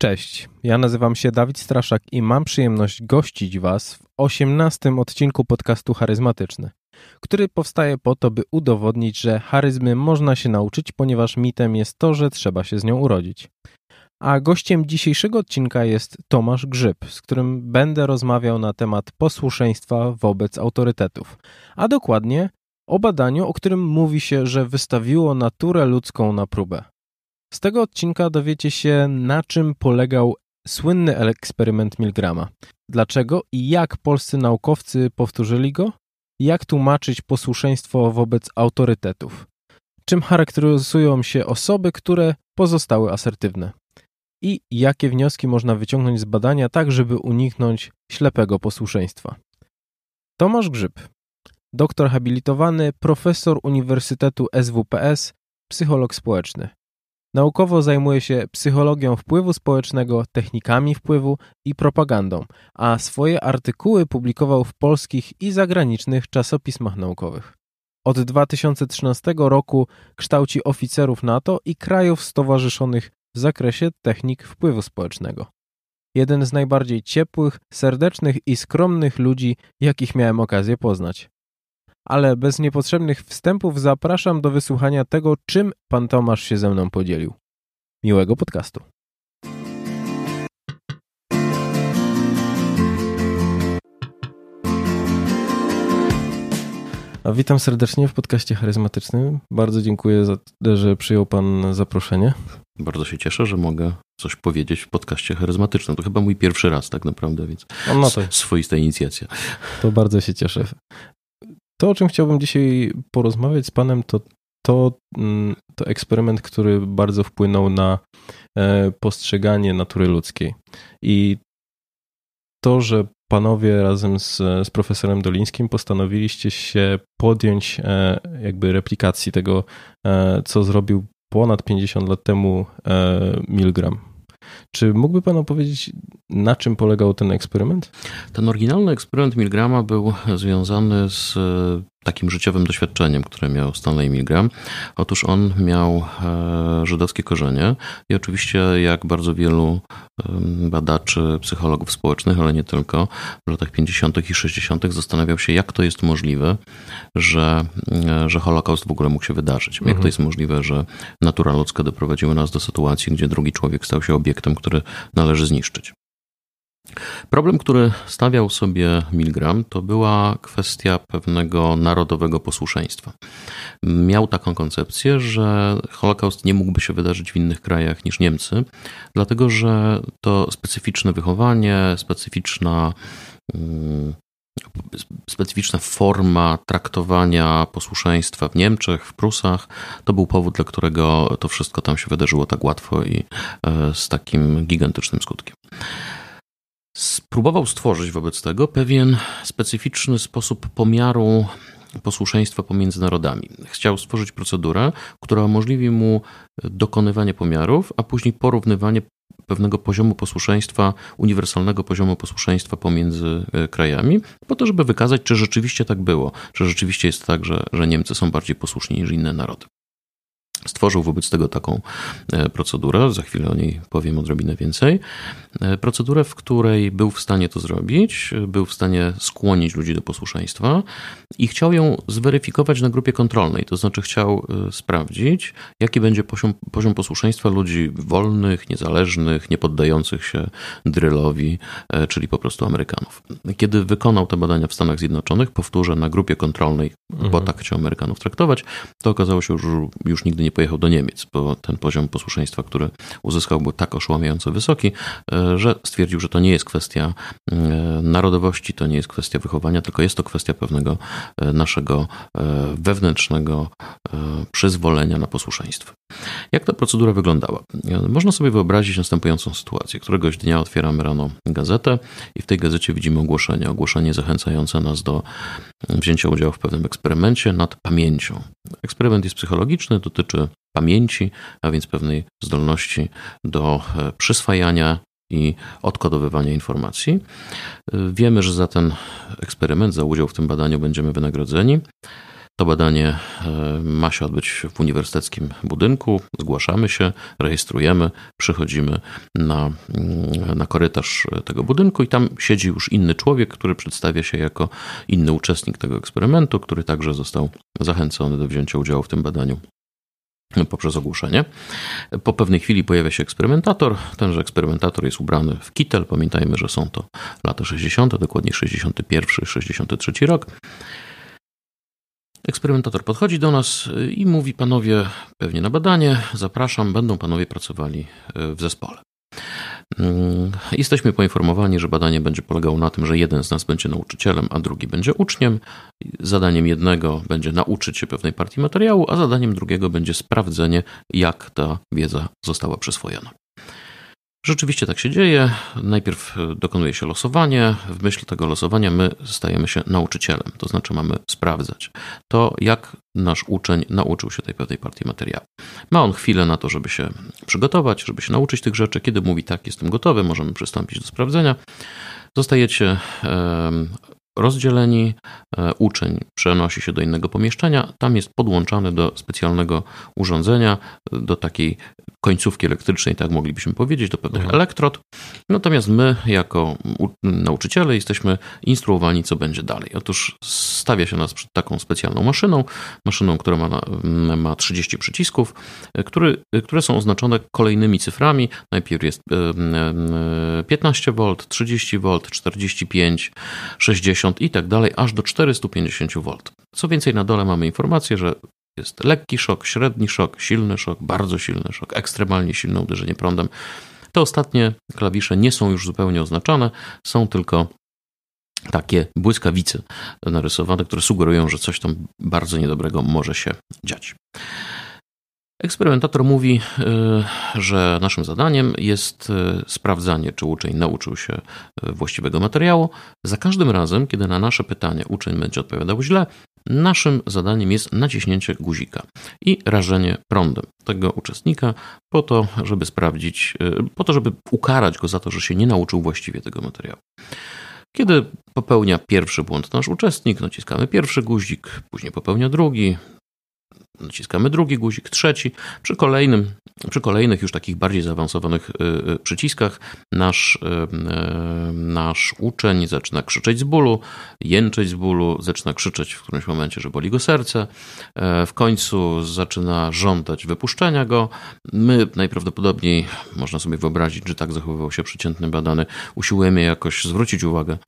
Cześć, ja nazywam się Dawid Straszak i mam przyjemność gościć Was w osiemnastym odcinku podcastu Charyzmatyczny, który powstaje po to, by udowodnić, że charyzmy można się nauczyć, ponieważ mitem jest to, że trzeba się z nią urodzić. A gościem dzisiejszego odcinka jest Tomasz Grzyb, z którym będę rozmawiał na temat posłuszeństwa wobec autorytetów, a dokładnie o badaniu, o którym mówi się, że wystawiło naturę ludzką na próbę. Z tego odcinka dowiecie się, na czym polegał słynny eksperyment Milgrama, dlaczego i jak polscy naukowcy powtórzyli go, jak tłumaczyć posłuszeństwo wobec autorytetów, czym charakteryzują się osoby, które pozostały asertywne i jakie wnioski można wyciągnąć z badania, tak żeby uniknąć ślepego posłuszeństwa. Tomasz Grzyb, doktor habilitowany, profesor Uniwersytetu SWPS, psycholog społeczny. Naukowo zajmuje się psychologią wpływu społecznego, technikami wpływu i propagandą, a swoje artykuły publikował w polskich i zagranicznych czasopismach naukowych. Od 2013 roku kształci oficerów NATO i krajów stowarzyszonych w zakresie technik wpływu społecznego. Jeden z najbardziej ciepłych, serdecznych i skromnych ludzi, jakich miałem okazję poznać ale bez niepotrzebnych wstępów zapraszam do wysłuchania tego, czym pan Tomasz się ze mną podzielił. Miłego podcastu. Witam serdecznie w podcaście charyzmatycznym. Bardzo dziękuję, za, że przyjął Pan zaproszenie. Bardzo się cieszę, że mogę coś powiedzieć w podcaście charyzmatycznym. To chyba mój pierwszy raz tak naprawdę, więc no to, swoista inicjacja. To bardzo się cieszę. To, o czym chciałbym dzisiaj porozmawiać z Panem, to to, mm, to eksperyment, który bardzo wpłynął na e, postrzeganie natury ludzkiej. I to, że panowie razem z, z profesorem Dolińskim postanowiliście się podjąć e, jakby replikacji tego, e, co zrobił ponad 50 lat temu Milgram. Czy mógłby Pan opowiedzieć, na czym polegał ten eksperyment? Ten oryginalny eksperyment Milgrama był związany z takim życiowym doświadczeniem, które miał Stanley Milgram. Otóż on miał e, żydowskie korzenie i oczywiście jak bardzo wielu badaczy, psychologów społecznych, ale nie tylko, w latach 50. i 60. zastanawiał się, jak to jest możliwe, że, e, że Holokaust w ogóle mógł się wydarzyć. Jak mhm. to jest możliwe, że natura ludzka doprowadziła nas do sytuacji, gdzie drugi człowiek stał się obiektem, który należy zniszczyć. Problem, który stawiał sobie Milgram, to była kwestia pewnego narodowego posłuszeństwa. Miał taką koncepcję, że Holokaust nie mógłby się wydarzyć w innych krajach niż Niemcy, dlatego że to specyficzne wychowanie, specyficzna mm, specyficzna forma traktowania posłuszeństwa w Niemczech, w Prusach, to był powód, dla którego to wszystko tam się wydarzyło tak łatwo i e, z takim gigantycznym skutkiem. Spróbował stworzyć wobec tego pewien specyficzny sposób pomiaru posłuszeństwa pomiędzy narodami. Chciał stworzyć procedurę, która umożliwi mu dokonywanie pomiarów, a później porównywanie pewnego poziomu posłuszeństwa, uniwersalnego poziomu posłuszeństwa pomiędzy e, krajami, po to, żeby wykazać, czy rzeczywiście tak było, czy rzeczywiście jest tak, że, że Niemcy są bardziej posłuszni niż inne narody. Stworzył wobec tego taką e, procedurę, za chwilę o niej powiem odrobinę więcej. E, procedurę, w której był w stanie to zrobić, był w stanie skłonić ludzi do posłuszeństwa i chciał ją zweryfikować na grupie kontrolnej, to znaczy chciał e, sprawdzić, jaki będzie poziom, poziom posłuszeństwa ludzi wolnych, niezależnych, nie poddających się drylowi, czyli po prostu Amerykanów. Kiedy wykonał te badania w Stanach Zjednoczonych, powtórzę, na grupie kontrolnej, mhm. bo tak chciał Amerykanów traktować, to okazało się, że już nigdy nie pojechał do Niemiec, bo ten poziom posłuszeństwa, który uzyskał, był tak oszałamiająco wysoki, e, że stwierdził, że to nie jest kwestia e, narodowości, to nie jest kwestia wychowania, tylko jest to kwestia pewnego e, naszego wewnętrznego przyzwolenia na posłuszeństwo. Jak ta procedura wyglądała? Można sobie wyobrazić następującą sytuację. Któregoś dnia otwieramy rano gazetę i w tej gazecie widzimy ogłoszenie. Ogłoszenie zachęcające nas do wzięcia udziału w pewnym eksperymencie nad pamięcią. Eksperyment jest psychologiczny, dotyczy pamięci, a więc pewnej zdolności do e, przyswajania i odkodowywania informacji. Wiemy, że za ten eksperyment, za udział w tym badaniu będziemy wynagrodzeni. To badanie e, ma się odbyć w uniwersyteckim budynku. Zgłaszamy się, rejestrujemy, przychodzimy na, mm, na korytarz tego budynku i tam siedzi już inny człowiek, który przedstawia się jako inny uczestnik tego eksperymentu, który także został zachęcony do wzięcia udziału w tym badaniu poprzez ogłoszenie. Po pewnej chwili pojawia się eksperymentator. Tenże eksperymentator jest ubrany w kitel. Pamiętajmy, że są to lata 60., dokładnie 61, 63 rok. Eksperymentator podchodzi do nas i mówi: Panowie, pewnie na badanie, zapraszam, będą panowie pracowali w zespole. Mm, jesteśmy poinformowani, że badanie będzie polegało na tym, że jeden z nas będzie nauczycielem, a drugi będzie uczniem. Zadaniem jednego będzie nauczyć się pewnej partii materiału, a zadaniem drugiego będzie sprawdzenie, jak ta wiedza została przyswojona. Rzeczywiście tak się dzieje. Najpierw dokonuje się losowanie. W myśl tego losowania my stajemy się nauczycielem, to znaczy mamy sprawdzać to, jak nasz uczeń nauczył się tej pewnej partii materiału. Ma on chwilę na to, żeby się przygotować, żeby się nauczyć tych rzeczy. Kiedy mówi tak, jestem gotowy, możemy przystąpić do sprawdzenia. Zostajecie rozdzieleni. E, uczeń przenosi się do innego pomieszczenia. Tam jest podłączany do specjalnego urządzenia, do takiej końcówki elektrycznej, tak moglibyśmy powiedzieć, do pewnych mhm. elektrod. Natomiast my, jako nauczyciele, jesteśmy instruowani, co będzie dalej. Otóż stawia się nas przed taką specjalną maszyną, maszyną, która ma, ma 30 przycisków, który, które są oznaczone kolejnymi cyframi. Najpierw jest 15V, 30V, 45, 60 i tak dalej, aż do 450V. Co więcej, na dole mamy informację, że jest lekki szok, średni szok, silny szok, bardzo silny szok, ekstremalnie silne uderzenie prądem. Te ostatnie klawisze nie są już zupełnie oznaczone, są tylko takie błyskawice narysowane, które sugerują, że coś tam bardzo niedobrego może się dziać. Eksperymentator mówi, y, że naszym zadaniem jest y, sprawdzanie, czy uczeń nauczył się y, właściwego materiału. Za każdym razem, kiedy na nasze pytanie uczeń będzie odpowiadał źle, naszym zadaniem jest naciśnięcie guzika i rażenie prądem tego uczestnika po to, żeby sprawdzić, po to, żeby ukarać go za to, że się nie nauczył właściwie tego materiału. Kiedy popełnia pierwszy błąd nasz uczestnik, naciskamy pierwszy guzik, później popełnia drugi, naciskamy drugi guzik, trzeci. Przy kolejnym, przy kolejnych już takich bardziej zaawansowanych y, y, przyciskach nasz, y, nasz uczeń zaczyna krzyczeć z bólu, jęczeć z bólu, zaczyna krzyczeć w którymś momencie, że boli go serce. E, w końcu zaczyna żądać wypuszczenia go. My najprawdopodobniej, można sobie wyobrazić, że tak zachowywał się przeciętny badany, usiłujemy jakoś zwrócić uwagę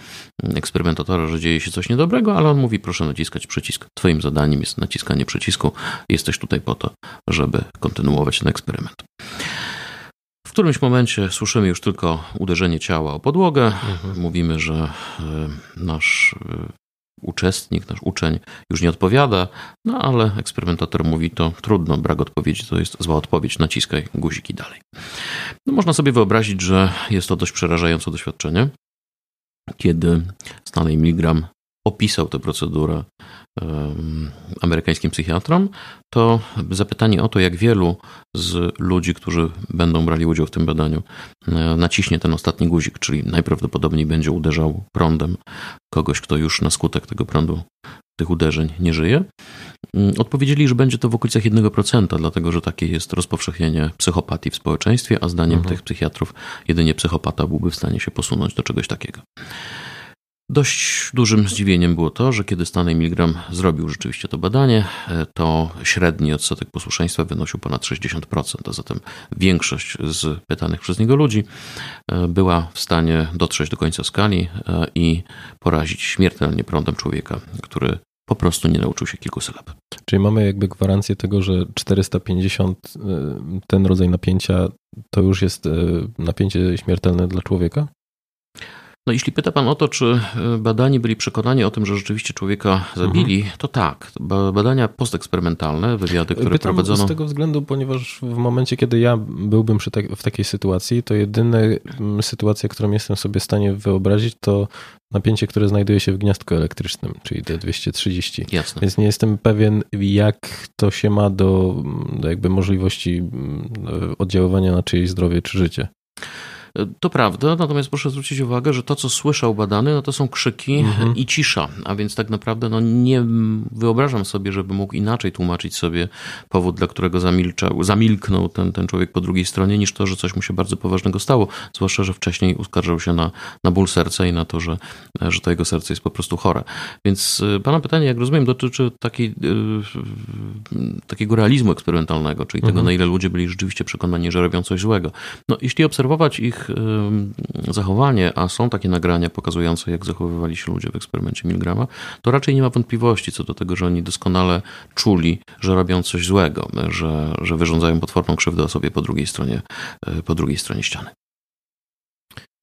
eksperymentatora, że dzieje się coś niedobrego, ale on mówi, proszę naciskać przycisk. Twoim zadaniem jest naciskanie przycisku Jesteś tutaj po to, żeby kontynuować ten eksperyment. W którymś momencie słyszymy już tylko uderzenie ciała o podłogę. Mhm. Mówimy, że e, nasz e, uczestnik, nasz uczeń już nie odpowiada, no ale eksperymentator mówi to trudno, brak odpowiedzi to jest zła odpowiedź, naciskaj guziki dalej. No, można sobie wyobrazić, że jest to dość przerażające doświadczenie, kiedy Stanley Milgram opisał tę procedurę amerykańskim psychiatrom, to zapytanie o to, jak wielu z ludzi, którzy będą brali udział w tym badaniu, e, naciśnie ten ostatni guzik, czyli najprawdopodobniej będzie uderzał prądem kogoś, kto już na skutek tego prądu, tych uderzeń nie żyje. Mm, odpowiedzieli, że będzie to w okolicach 1%, dlatego że takie jest rozpowszechnienie psychopatii w społeczeństwie, a zdaniem mhm. tych psychiatrów jedynie psychopata byłby w stanie się posunąć do czegoś takiego. Dość dużym zdziwieniem było to, że kiedy Stanley Milgram zrobił rzeczywiście to badanie, e, to średni odsetek posłuszeństwa wynosił ponad 60%, a zatem większość z pytanych przez niego ludzi e, była w stanie dotrzeć do końca skali e, i porazić śmiertelnie prądem człowieka, który po prostu nie nauczył się kilku sylab. Czyli mamy jakby gwarancję tego, że 450 ten rodzaj napięcia to już jest napięcie śmiertelne dla człowieka? No jeśli pyta Pan o to, czy e, badani byli przekonani o tym, że rzeczywiście człowieka zabili, mhm. to tak. Badania posteksperymentalne, wywiady, które Pytam prowadzono... z tego względu, ponieważ w momencie, kiedy ja byłbym te, w takiej sytuacji, to jedyna sytuacja, którą jestem sobie w stanie wyobrazić, to napięcie, które znajduje się w gniazdku elektrycznym, czyli D230. Jasne. Więc nie jestem pewien, jak to się ma do, do jakby możliwości oddziaływania na czyjeś zdrowie czy życie. To prawda, natomiast proszę zwrócić uwagę, że to, co słyszał badany, no to są krzyki mhm. i cisza, a więc tak naprawdę no nie wyobrażam sobie, żeby mógł inaczej tłumaczyć sobie powód, dla którego zamilczał, zamilknął ten, ten człowiek po drugiej stronie, niż to, że coś mu się bardzo poważnego stało, zwłaszcza, że wcześniej uskarżał się na, na ból serca i na to, że, że to jego serce jest po prostu chore. Więc y, pana pytanie, jak rozumiem, dotyczy takiej, yy, takiego realizmu eksperymentalnego, czyli mhm. tego, na ile ludzie byli rzeczywiście przekonani, że robią coś złego. No, jeśli obserwować ich zachowanie, a są takie nagrania pokazujące, jak zachowywali się ludzie w eksperymencie Milgrama, to raczej nie ma wątpliwości co do tego, że oni doskonale czuli, że robią coś złego, że, że wyrządzają potworną krzywdę osobie po drugiej stronie, e, po drugiej stronie ściany.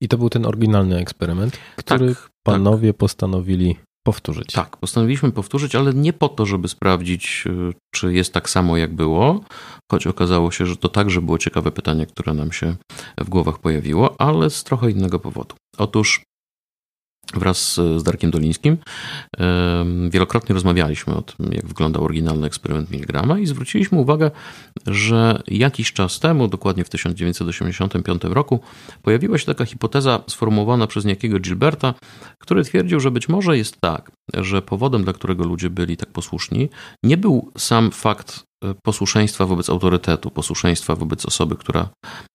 I to był ten oryginalny eksperyment, który tak, panowie tak. postanowili powtórzyć. Tak, postanowiliśmy powtórzyć, ale nie po to, żeby sprawdzić, y, czy jest tak samo, jak było, choć okazało się, że to także było ciekawe pytanie, które nam się w głowach pojawiło, ale z trochę innego powodu. Otóż wraz z Darkiem Dolińskim. Wielokrotnie rozmawialiśmy o tym, jak wyglądał oryginalny eksperyment Milgrama i zwróciliśmy uwagę, że jakiś czas temu, dokładnie w 1985 roku, pojawiła się taka hipoteza sformułowana przez niejakiego Gilberta, który twierdził, że być może jest tak, że powodem, dla którego ludzie byli tak posłuszni, nie był sam fakt posłuszeństwa wobec autorytetu, posłuszeństwa wobec osoby, która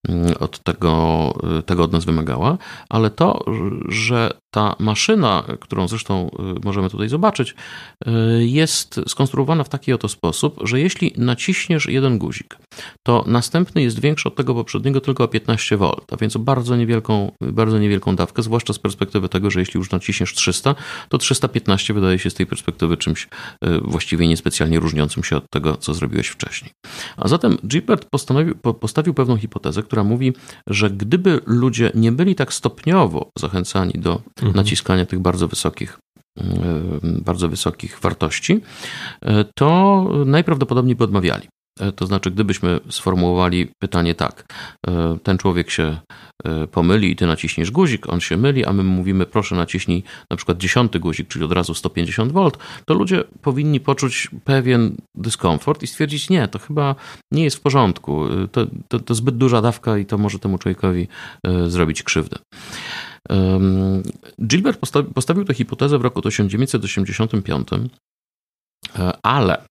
mm, od tego, e, tego od nas wymagała, ale to, że ta maszyna, którą zresztą e, możemy tutaj zobaczyć, jest skonstruowana w taki oto sposób, że jeśli naciśniesz jeden guzik, to następny jest większy od tego poprzedniego tylko o 15 V, a więc o bardzo niewielką, bardzo niewielką dawkę, zwłaszcza z perspektywy tego, że jeśli już naciśniesz 300, to 315 wydaje się z tej perspektywy czymś właściwie niespecjalnie różniącym się od tego, co zrobił zrobiłeś wcześniej. A zatem Gilbert postawił pewną hipotezę, która mówi, że gdyby ludzie nie byli tak stopniowo zachęcani do mhm. naciskania tych bardzo wysokich bardzo wysokich wartości, to najprawdopodobniej by odmawiali. E, to znaczy, gdybyśmy sformułowali pytanie tak, e, ten człowiek się e, pomyli i ty naciśniesz guzik, on się myli, a my mówimy proszę naciśnij na przykład dziesiąty guzik, czyli od razu 150 V, to ludzie powinni poczuć pewien dyskomfort i stwierdzić nie, to chyba nie jest w porządku, to, to, to zbyt duża dawka i to może temu człowiekowi zrobić krzywdę. Gilbert postawił, tę hipotezę w roku 1985, ale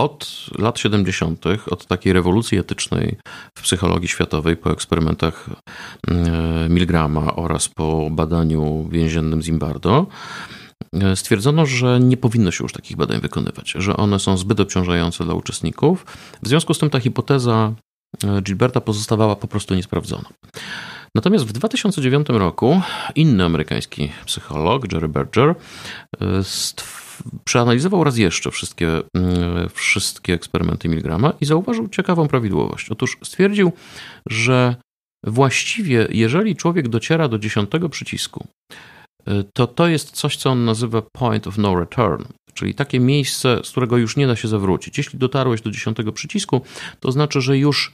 od lat 70., od takiej rewolucji etycznej w psychologii światowej, po eksperymentach mm, Milgrama oraz po badaniu więziennym Zimbardo, e, stwierdzono, że nie powinno się już takich badań wykonywać, że one są zbyt obciążające dla uczestników. W związku z tym ta hipoteza e, Gilberta pozostawała po prostu niesprawdzona. Natomiast w 2009 roku inny amerykański psycholog, Jerry Berger, e, stworzył przeanalizował raz jeszcze wszystkie, mm, wszystkie eksperymenty Milgrama i zauważył ciekawą prawidłowość. Otóż stwierdził, że właściwie, jeżeli człowiek dociera do dziesiątego przycisku, y, to to jest coś, co on nazywa point of no return, czyli takie miejsce, z którego już nie da się zawrócić. Jeśli dotarłeś do dziesiątego przycisku, to znaczy, że już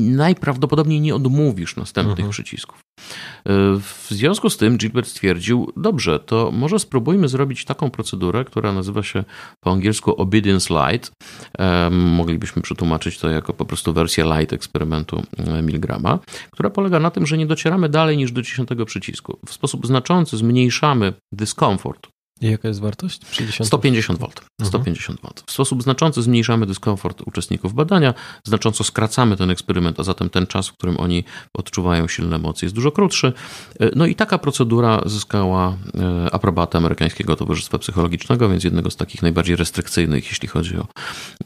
najprawdopodobniej nie odmówisz następnych mhm. przycisków. E, w związku z tym Gilbert stwierdził, dobrze, to może spróbujmy zrobić taką procedurę, która nazywa się po angielsku Obedience Light. E, moglibyśmy przetłumaczyć to jako po prostu wersja light eksperymentu e, Milgrama, która polega na tym, że nie docieramy dalej niż do dziesiątego przycisku. W sposób znaczący zmniejszamy dyskomfort i jaka jest wartość? 60? 150 V. 150 V. W sposób znaczący zmniejszamy dyskomfort uczestników badania, znacząco skracamy ten eksperyment, a zatem ten czas, w którym oni odczuwają silne emocje jest dużo krótszy. No i taka procedura zyskała e, aprobatę Amerykańskiego Towarzystwa Psychologicznego, więc jednego z takich najbardziej restrykcyjnych, jeśli chodzi o,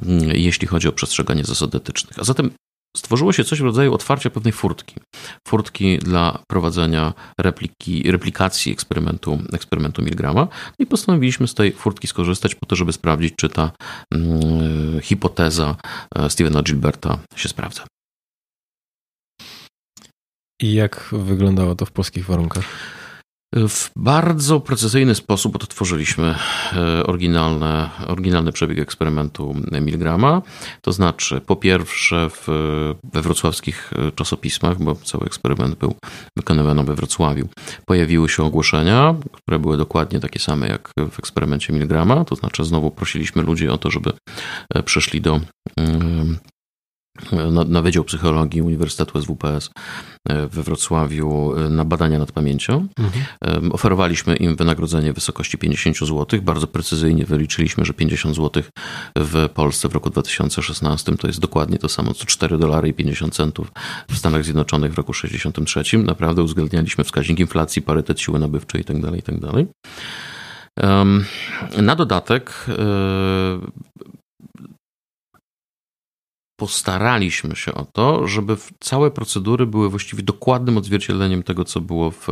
mm, jeśli chodzi o przestrzeganie zasad etycznych. A zatem stworzyło się coś w rodzaju otwarcia pewnej furtki. Furtki dla prowadzenia repliki, replikacji eksperymentu, eksperymentu Milgrama. No i postanowiliśmy z tej furtki skorzystać po to, żeby sprawdzić, czy ta hmm, hipoteza e, Stevena Gilberta się sprawdza. I jak wyglądało to w polskich warunkach? W bardzo precyzyjny sposób odtworzyliśmy e, oryginalne, oryginalny przebieg eksperymentu Milgrama. To znaczy, po pierwsze, w, we wrocławskich e, czasopismach, bo cały eksperyment był wykonywany we Wrocławiu, pojawiły się ogłoszenia, które były dokładnie takie same jak w eksperymencie Milgrama. To znaczy, znowu prosiliśmy ludzi o to, żeby e, przeszli do na, na Wydział Psychologii Uniwersytetu SWPS e, we Wrocławiu e, na badania nad pamięcią. Mhm. Oferowaliśmy im wynagrodzenie w wysokości 50 zł. Bardzo precyzyjnie wyliczyliśmy, że 50 zł w Polsce w roku 2016 to jest dokładnie to samo co 4 dolary i 50 centów w Stanach Zjednoczonych w roku 63. Naprawdę uwzględnialiśmy wskaźnik inflacji, parytet siły nabywczej itd. Tak itd. Tak na dodatek postaraliśmy się o to, żeby całe procedury były właściwie dokładnym odzwierciedleniem tego, co było w,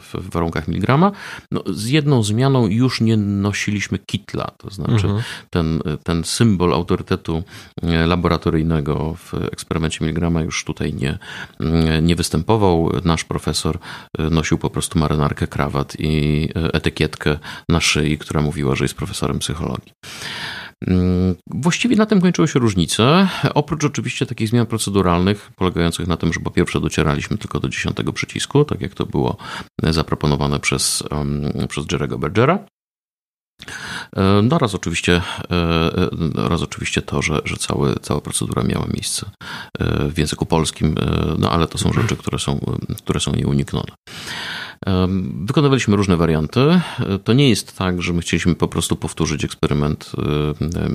w warunkach miligrama. No, z jedną zmianą już nie nosiliśmy kitla, to znaczy mhm. ten, ten symbol autorytetu e, laboratoryjnego w eksperymencie miligrama już tutaj nie, nie występował. Nasz profesor e, nosił po prostu marynarkę, krawat i e, etykietkę na szyi, która mówiła, że jest profesorem psychologii. Mm, właściwie na tym kończyły się różnice, oprócz oczywiście takich zmian proceduralnych, polegających na tym, że po pierwsze docieraliśmy tylko do dziesiątego przycisku, tak jak to było zaproponowane przez, przez Jerego Bergera. E, no oraz oczywiście, e, e, oraz oczywiście to, że, że całe, cała procedura miała miejsce w języku polskim, no ale to są rzeczy, które są, które są nieuniknione. Wykonywaliśmy różne warianty. To nie jest tak, że my chcieliśmy po prostu powtórzyć eksperyment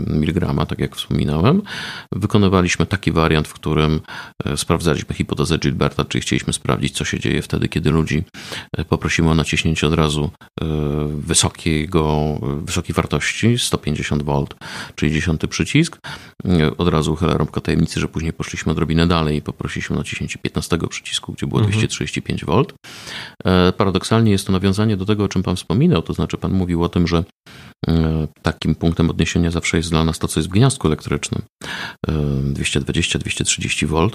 Milgrama, tak jak wspominałem. Wykonywaliśmy taki wariant, w którym e, sprawdzaliśmy hipotezę Gilberta, czyli chcieliśmy sprawdzić, co się dzieje wtedy, kiedy ludzi e, poprosimy o naciśnięcie od razu e, wysokiego, wysokiej wartości, 150 V, czyli dziesiąty przycisk. Od razu uchylę rąbka tajemnicy, że później poszliśmy odrobinę dalej i poprosiliśmy o naciśnięcie 15 przycisku, gdzie było 235 mhm. V paradoksalnie jest to nawiązanie do tego, o czym Pan wspominał, to znaczy Pan mówił o tym, że e, takim punktem odniesienia zawsze jest dla nas to, co jest w gniazdku elektrycznym. 220-230 V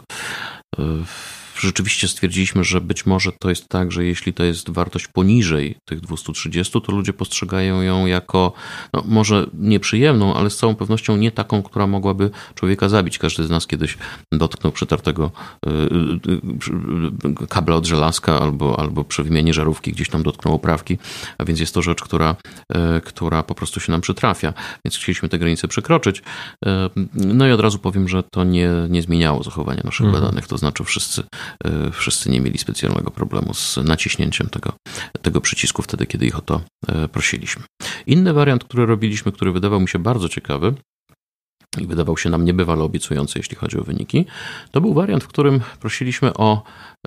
rzeczywiście stwierdziliśmy, że być może to jest tak, że jeśli to jest wartość poniżej tych 230, to ludzie postrzegają ją jako, no, może nieprzyjemną, ale z całą pewnością nie taką, która mogłaby człowieka zabić. Każdy z nas kiedyś dotknął przetartego y, y, y, kabla od żelazka albo, albo przy wymianie żarówki gdzieś tam dotknął oprawki, a więc jest to rzecz, która, która po prostu się nam przytrafia. Więc chcieliśmy te granice przekroczyć. No i od razu powiem, że to nie, nie zmieniało zachowania naszych mhm. badanych, to znaczy wszyscy wszyscy nie mieli specjalnego problemu z naciśnięciem tego, tego przycisku wtedy, kiedy ich o to e, prosiliśmy. Inny wariant, który robiliśmy, który wydawał mi się bardzo ciekawy, i wydawał się nam niebywale obiecujący, jeśli chodzi o wyniki, to był wariant, w którym prosiliśmy o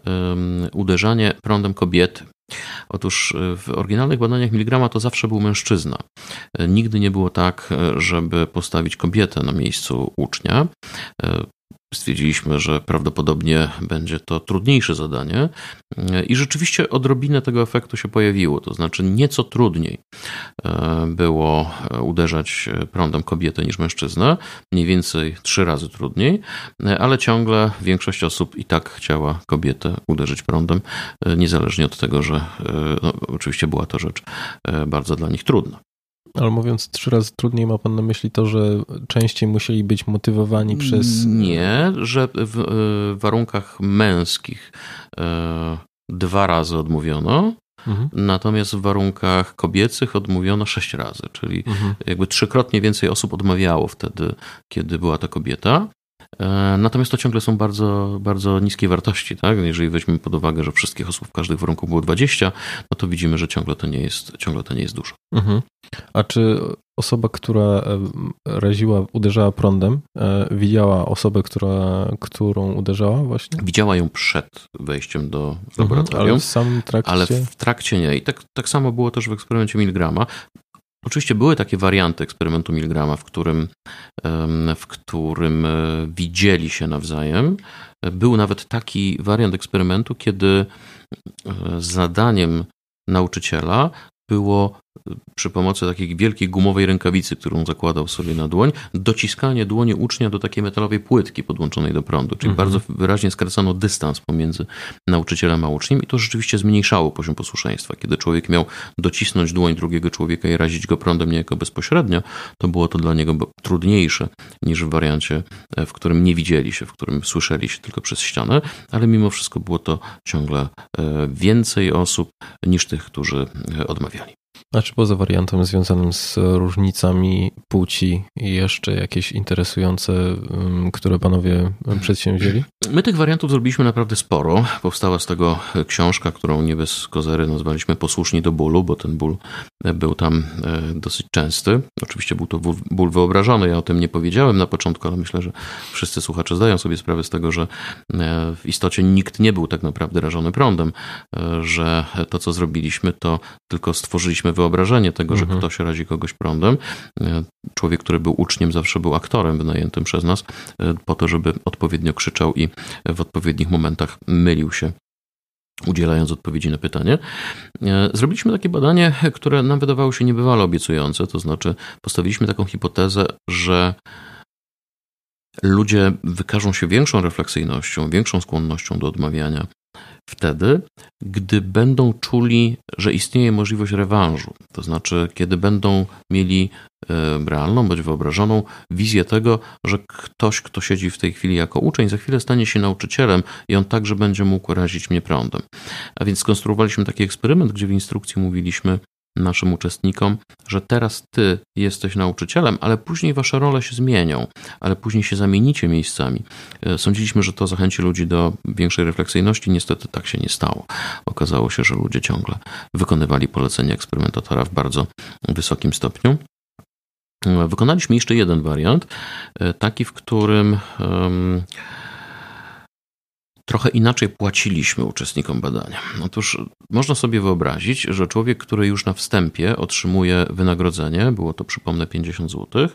um, uderzanie prądem kobiety. Otóż e, w oryginalnych badaniach Miligrama to zawsze był mężczyzna. Nigdy nie było tak, żeby postawić kobietę na miejscu ucznia stwierdziliśmy, że prawdopodobnie będzie to trudniejsze zadanie i rzeczywiście odrobinę tego efektu się pojawiło, to znaczy nieco trudniej e, było uderzać prądem kobietę niż mężczyznę, mniej więcej trzy razy trudniej, ale ciągle większość osób i tak chciała kobietę uderzyć prądem, e, niezależnie od tego, że e, no, oczywiście była to rzecz bardzo dla nich trudna. Ale mówiąc trzy razy trudniej, ma pan na myśli to, że częściej musieli być motywowani przez. Nie, że w warunkach męskich e, dwa razy odmówiono, mhm. natomiast w warunkach kobiecych odmówiono sześć razy, czyli mhm. jakby trzykrotnie więcej osób odmawiało wtedy, kiedy była to kobieta. E, natomiast to ciągle są bardzo, bardzo niskie wartości. Tak? Jeżeli weźmiemy pod uwagę, że wszystkich osób w każdym warunku było 20, no to widzimy, że ciągle to nie jest, ciągle to nie jest dużo. Mhm. A czy osoba, która e, raziła, uderzała prądem, e, widziała osobę, która, którą uderzała właśnie? Widziała ją przed wejściem do mhm, laboratorium. ale w samym trakcie? Ale w trakcie nie. I tak, tak samo było też w eksperymencie Milgrama. Oczywiście były takie warianty eksperymentu Milgrama, w którym, w którym e, widzieli się nawzajem. Był nawet taki wariant eksperymentu, kiedy zadaniem nauczyciela było przy pomocy takiej wielkiej gumowej rękawicy, którą zakładał sobie na dłoń, dociskanie dłoni ucznia do takiej metalowej płytki podłączonej do prądu. Czyli mhm. bardzo wyraźnie skracano dystans pomiędzy nauczycielem a uczniem i to rzeczywiście zmniejszało poziom posłuszeństwa. Kiedy człowiek miał docisnąć dłoń drugiego człowieka i razić go prądem niejako bezpośrednio, to było to dla niego trudniejsze niż w wariancie, e, w którym nie widzieli się, w którym słyszeli się tylko przez ścianę, ale mimo wszystko było to ciągle e, więcej osób niż tych, którzy e, odmawiali. A czy poza wariantem związanym z różnicami płci jeszcze jakieś interesujące, które panowie przedsięwzięli? My tych wariantów zrobiliśmy naprawdę sporo. Powstała z tego książka, którą nie bez kozery nazwaliśmy Posłuszni do bólu, bo ten ból był tam e, dosyć częsty. Oczywiście był to ból wyobrażony, ja o tym nie powiedziałem na początku, ale myślę, że wszyscy słuchacze zdają sobie sprawę z tego, że e, w istocie nikt nie był tak naprawdę rażony prądem, e, że to, co zrobiliśmy, to tylko stworzyliśmy wyobrażenie tego, że mhm. ktoś razi kogoś prądem. Człowiek, który był uczniem, zawsze był aktorem wynajętym przez nas, po to, żeby odpowiednio krzyczał i w odpowiednich momentach mylił się udzielając odpowiedzi na pytanie. E, zrobiliśmy takie badanie, które nam wydawało się niebywale obiecujące, to znaczy postawiliśmy taką hipotezę, że ludzie wykażą się większą refleksyjnością, większą skłonnością do odmawiania wtedy, gdy będą czuli, że istnieje możliwość rewanżu. To znaczy, kiedy będą mieli e, realną bądź wyobrażoną wizję tego, że ktoś, kto siedzi w tej chwili jako uczeń, za chwilę stanie się nauczycielem i on także będzie mógł razić mnie prądem. A więc skonstruowaliśmy taki eksperyment, gdzie w instrukcji mówiliśmy, naszym uczestnikom, że teraz ty jesteś nauczycielem, ale później wasze role się zmienią, ale później się zamienicie miejscami. E, sądziliśmy, że to zachęci ludzi do większej refleksyjności. Niestety tak się nie stało. Okazało się, że ludzie ciągle wykonywali polecenia eksperymentatora w bardzo wysokim stopniu. E, wykonaliśmy jeszcze jeden wariant, e, taki, w którym trochę inaczej płaciliśmy uczestnikom badania. Otóż można sobie wyobrazić, że człowiek, który już na wstępie otrzymuje wynagrodzenie, było to przypomnę 50 zł,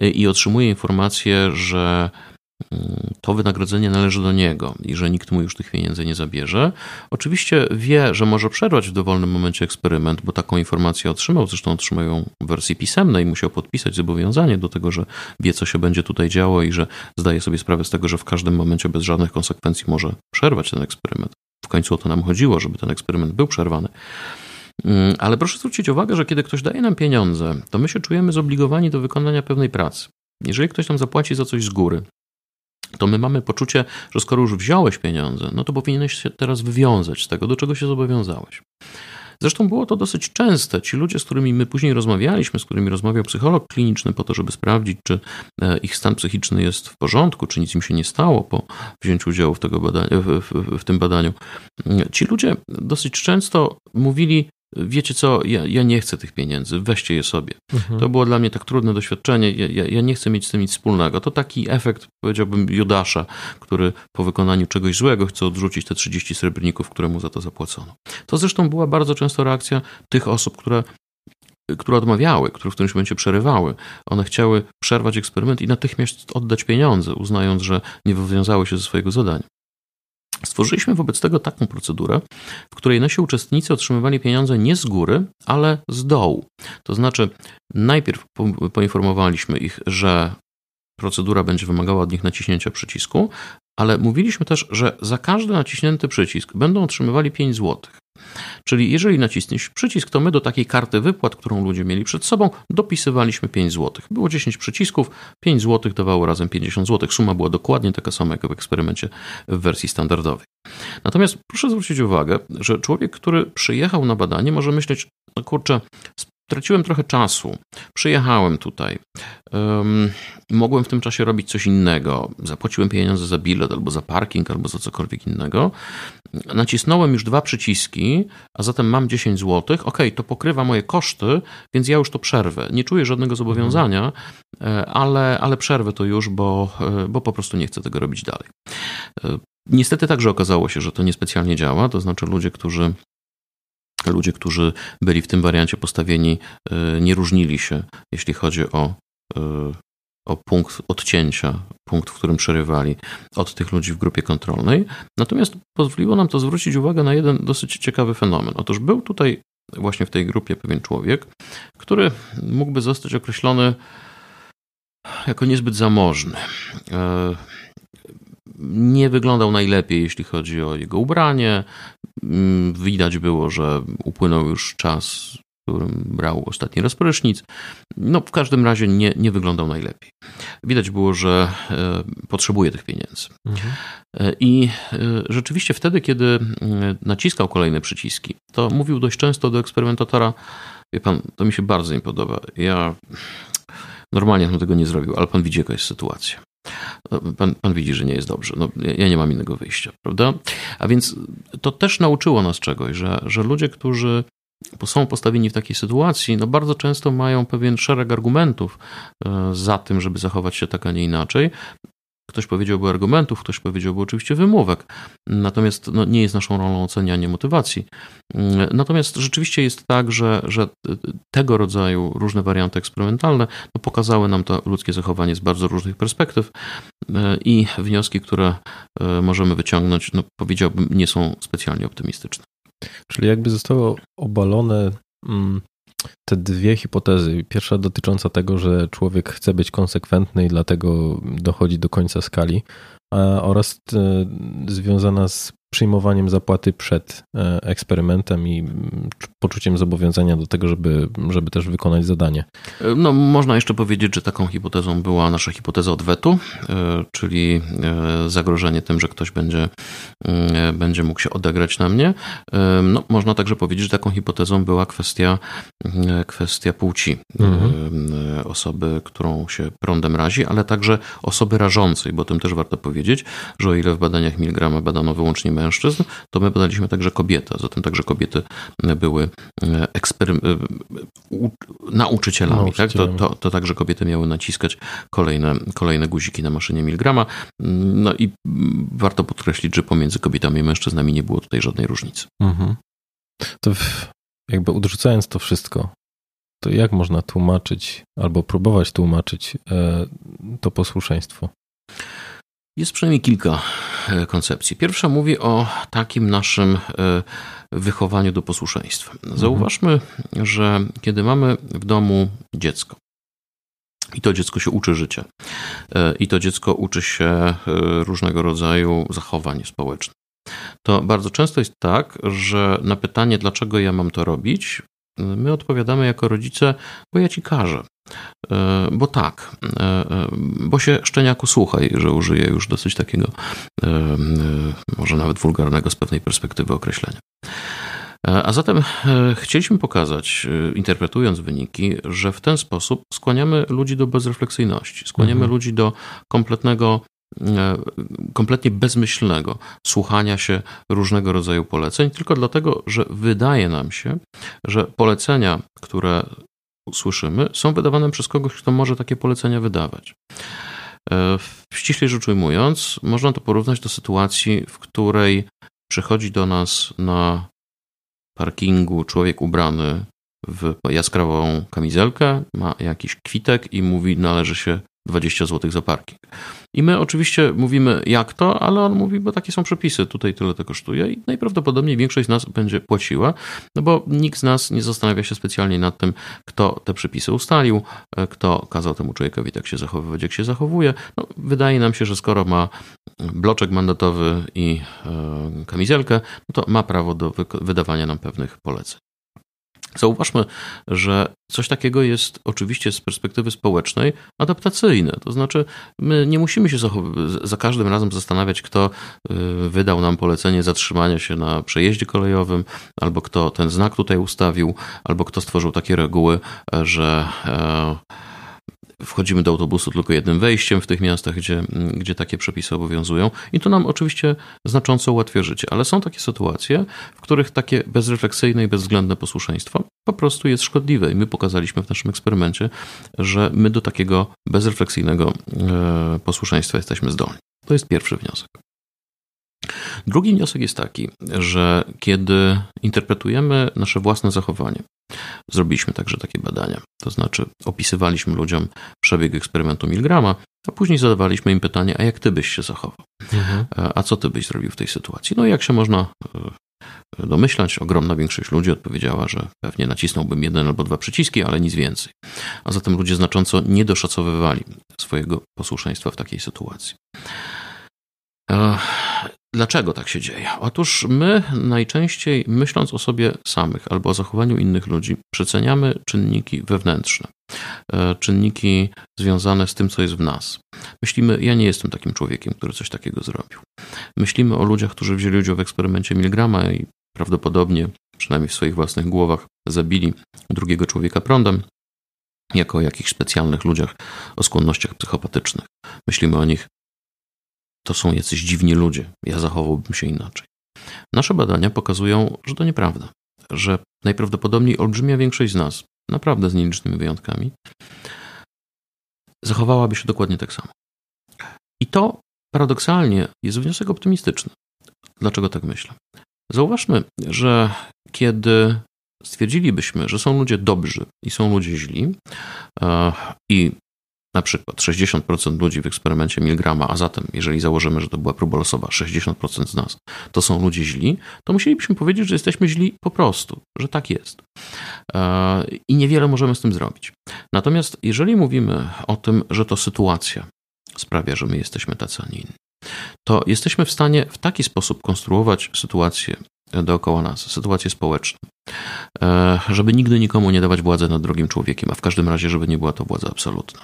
i otrzymuje informację, że to wynagrodzenie należy do niego i że nikt mu już tych pieniędzy nie zabierze. Oczywiście wie, że może przerwać w dowolnym momencie eksperyment, bo taką informację otrzymał, zresztą otrzymał ją w wersji pisemnej, musiał podpisać zobowiązanie do tego, że wie, co się będzie tutaj działo i że zdaje sobie sprawę z tego, że w każdym momencie bez żadnych konsekwencji może przerwać ten eksperyment. W końcu o to nam chodziło, żeby ten eksperyment był przerwany. Mm, ale proszę zwrócić uwagę, że kiedy ktoś daje nam pieniądze, to my się czujemy zobligowani do wykonania pewnej pracy. Jeżeli ktoś nam zapłaci za coś z góry, to my mamy poczucie, że skoro już wziąłeś pieniądze, no to powinieneś się teraz wywiązać z tego, do czego się zobowiązałeś. Zresztą było to dosyć częste. Ci ludzie, z którymi my później rozmawialiśmy, z którymi rozmawiał psycholog kliniczny po to, żeby sprawdzić, czy e, ich stan psychiczny jest w porządku, czy nic im się nie stało po wzięciu udziału w, tego badaniu, w, w, w tym badaniu. Ci ludzie dosyć często mówili, wiecie co, ja, ja, nie chcę tych pieniędzy, weźcie je sobie. Mhm. To było dla mnie tak trudne doświadczenie, ja, ja, nie chcę mieć z tym nic wspólnego. To taki efekt, powiedziałbym, Judasza, który po wykonaniu czegoś złego chce odrzucić te 30 srebrników, które mu za to zapłacono. To zresztą była bardzo często reakcja tych osób, które które odmawiały, które w którymś momencie przerywały. One chciały przerwać eksperyment i natychmiast oddać pieniądze, uznając, że nie wywiązały się ze swojego zadania. Stworzyliśmy wobec tego taką procedurę, w której nasi uczestnicy otrzymywali pieniądze nie z góry, ale z dołu. To znaczy, najpierw poinformowaliśmy ich, że procedura będzie wymagała od nich naciśnięcia przycisku, ale mówiliśmy też, że za każdy naciśnięty przycisk będą otrzymywali 5 zł. Czyli jeżeli nacisniesz przycisk, to my do takiej karty wypłat, którą ludzie mieli przed sobą, dopisywaliśmy 5 zł. Było 10 przycisków, 5 zł dawało razem 50 zł. Suma była dokładnie taka sama jak w eksperymencie w wersji standardowej. Natomiast proszę zwrócić uwagę, że człowiek, który przyjechał na badanie, może myśleć, no kurczę, Traciłem trochę czasu. Przyjechałem tutaj. Um, mogłem w tym czasie robić coś innego. Zapłaciłem pieniądze za bilet, albo za parking, albo za cokolwiek innego. Nacisnąłem już dwa przyciski, a zatem mam 10 zł. Ok, to pokrywa moje koszty, więc ja już to przerwę. Nie czuję żadnego zobowiązania, e, ale, ale przerwę to już, bo, e, bo po prostu nie chcę tego robić dalej. E, niestety także okazało się, że to niespecjalnie działa. To znaczy, ludzie, którzy ludzie, którzy byli w tym wariancie postawieni, e, nie różnili się, jeśli chodzi o, e, o punkt odcięcia, punkt, w którym przerywali od tych ludzi w grupie kontrolnej. Natomiast pozwoliło nam to zwrócić uwagę na jeden dosyć ciekawy fenomen. Otóż był tutaj właśnie w tej grupie pewien człowiek, który mógłby zostać określony jako niezbyt zamożny. Nie wyglądał najlepiej, jeśli chodzi o jego ubranie. Mm, widać było, że upłynął już czas, w którym brał ostatni raz prysznic. No, w każdym razie nie, nie wyglądał najlepiej. Widać było, że e, potrzebuje tych pieniędzy. Mhm. E, I e, rzeczywiście wtedy, kiedy naciskał kolejne przyciski, to mówił dość często do eksperymentatora: Wie pan, to mi się bardzo nie podoba. Ja normalnie bym tego nie zrobił, ale pan widzi, jaka jest sytuacja. Pan, pan, widzi, że nie jest dobrze. No, ja nie mam innego wyjścia, prawda? A więc to też nauczyło nas czegoś, że, że ludzie, którzy są postawieni w takiej sytuacji, no bardzo często mają pewien szereg argumentów e, za tym, żeby zachować się tak, a nie inaczej. Ktoś powiedziałby argumentów, ktoś powiedziałby oczywiście wymówek. Natomiast no, nie jest naszą rolą ocenianie motywacji. Mm, natomiast rzeczywiście jest tak, że, że tego rodzaju różne warianty eksperymentalne no, pokazały nam to ludzkie zachowanie z bardzo różnych perspektyw e, i wnioski, które e, możemy wyciągnąć, no, powiedziałbym, nie są specjalnie optymistyczne. Czyli jakby zostało obalone mm, te dwie hipotezy. Pierwsza dotycząca tego, że człowiek chce być konsekwentny i dlatego dochodzi do końca skali, oraz e, związana z przyjmowaniem zapłaty przed e, eksperymentem i poczuciem zobowiązania do tego, żeby, żeby też wykonać zadanie. No, można jeszcze powiedzieć, że taką hipotezą była nasza hipoteza odwetu, e, czyli e, zagrożenie tym, że ktoś będzie, będzie mógł się odegrać na mnie. No, można także powiedzieć, że taką hipotezą była kwestia, kwestia płci mhm. osoby, którą się prądem razi, ale także osoby rażącej, bo tym też warto powiedzieć, że o ile w badaniach Milgrama badano wyłącznie mężczyzn, to my badaliśmy także kobiety, zatem także kobiety były e, ekspery- e, nauczycielami. Tak? To, to, to także kobiety miały naciskać kolejne, kolejne guziki na maszynie Milgrama. No i warto podkreślić, że pomiędzy kobietami i mężczyznami nie było tutaj żadnej różnicy. Mhm. To jakby odrzucając to wszystko, to jak można tłumaczyć albo próbować tłumaczyć e, to posłuszeństwo? Jest przynajmniej kilka e, koncepcji. Pierwsza mówi o takim naszym e, wychowaniu do posłuszeństwa. Zauważmy, że kiedy mamy w domu dziecko, i to dziecko się uczy życia, e, i to dziecko uczy się różnego rodzaju zachowań społecznych, to bardzo często jest tak, że na pytanie, dlaczego ja mam to robić, my odpowiadamy jako rodzice, bo ja ci każę. E, bo tak, e, e, bo się szczeniaku słuchaj, że użyję już dosyć takiego, może nawet wulgarnego z pewnej perspektywy określenia. A zatem chcieliśmy pokazać, interpretując wyniki, że w ten sposób skłaniamy ludzi do bezrefleksyjności, skłaniamy mhm. ludzi do kompletnego kompletnie bezmyślnego słuchania się różnego rodzaju poleceń, tylko dlatego, że wydaje nam się, że polecenia, które słyszymy, są wydawane przez kogoś, kto może takie polecenia wydawać. E, ściślej rzecz ujmując, można to porównać do sytuacji, w której przychodzi do nas na parkingu człowiek ubrany w jaskrawą kamizelkę, ma jakiś kwitek i mówi, należy się 20 zł za parking. I my oczywiście mówimy, jak to, ale on mówi, bo takie są przepisy, tutaj tyle to kosztuje i najprawdopodobniej większość z nas będzie płaciła, no bo nikt z nas nie zastanawia się specjalnie nad tym, kto te przepisy ustalił, e, kto kazał temu człowiekowi tak się zachowywać, jak się zachowuje. No, wydaje nam się, że skoro ma bloczek mandatowy i e, kamizelkę, no to ma prawo do wydawania nam pewnych poleceń. Zauważmy, że coś takiego jest oczywiście z perspektywy społecznej adaptacyjne. To znaczy, my nie musimy się za każdym razem zastanawiać, kto y, wydał nam polecenie zatrzymania się na przejeździe kolejowym, albo kto ten znak tutaj ustawił, albo kto stworzył takie reguły, że e, wchodzimy do autobusu tylko jednym wejściem w tych miastach, gdzie, gdzie takie przepisy obowiązują i to nam oczywiście znacząco ułatwia życie, ale są takie sytuacje, w których takie bezrefleksyjne i bezwzględne posłuszeństwo po prostu jest szkodliwe i my pokazaliśmy w naszym eksperymencie, że my do takiego bezrefleksyjnego e, posłuszeństwa jesteśmy zdolni. To jest pierwszy wniosek. Drugi wniosek jest taki, że kiedy interpretujemy nasze własne zachowanie, zrobiliśmy także takie badania, to znaczy opisywaliśmy ludziom przebieg eksperymentu Milgrama, a później zadawaliśmy im pytanie, a jak ty byś się zachował? Mhm. A co ty byś zrobił w tej sytuacji? No i jak się można e, domyślać, ogromna większość ludzi odpowiedziała, że pewnie nacisnąłbym jeden albo dwa przyciski, ale nic więcej. A zatem ludzie znacząco nie doszacowywali swojego posłuszeństwa w takiej sytuacji. Dlaczego tak się dzieje? Otóż my najczęściej, myśląc o sobie samych albo o zachowaniu innych ludzi, przeceniamy czynniki wewnętrzne, e, czynniki związane z tym, co jest w nas. Myślimy, ja nie jestem takim człowiekiem, który coś takiego zrobił. Myślimy o ludziach, którzy wzięli udział w eksperymencie Milgrama i prawdopodobnie przynajmniej w swoich własnych głowach, zabili drugiego człowieka prądem, jako o jakichś specjalnych ludziach o skłonnościach psychopatycznych. Myślimy o nich, to są jacyś dziwni ludzie, ja zachowałbym się inaczej. Nasze badania pokazują, że to nieprawda, że najprawdopodobniej olbrzymia większość z nas, naprawdę z nielicznymi wyjątkami, zachowałaby się dokładnie tak samo. I to paradoksalnie jest wniosek optymistyczny. Dlaczego tak myślę? Zauważmy, że kiedy stwierdzilibyśmy, że są ludzie dobrzy i są ludzie źli, e, i na przykład 60% ludzi w eksperymencie Milgrama, a zatem, jeżeli założymy, że to była próba losowa, 60% z nas to są ludzie źli, to musielibyśmy powiedzieć, że jesteśmy źli po prostu, że tak jest. E, I niewiele możemy z tym zrobić. Natomiast jeżeli mówimy o tym, że to sytuacja sprawia, że my jesteśmy tacy, a nie inni, to jesteśmy w stanie w taki sposób konstruować sytuację dookoła nas, sytuację społeczną, e, żeby nigdy nikomu nie dawać władzy nad drugim człowiekiem, a w każdym razie, żeby nie była to władza absolutna.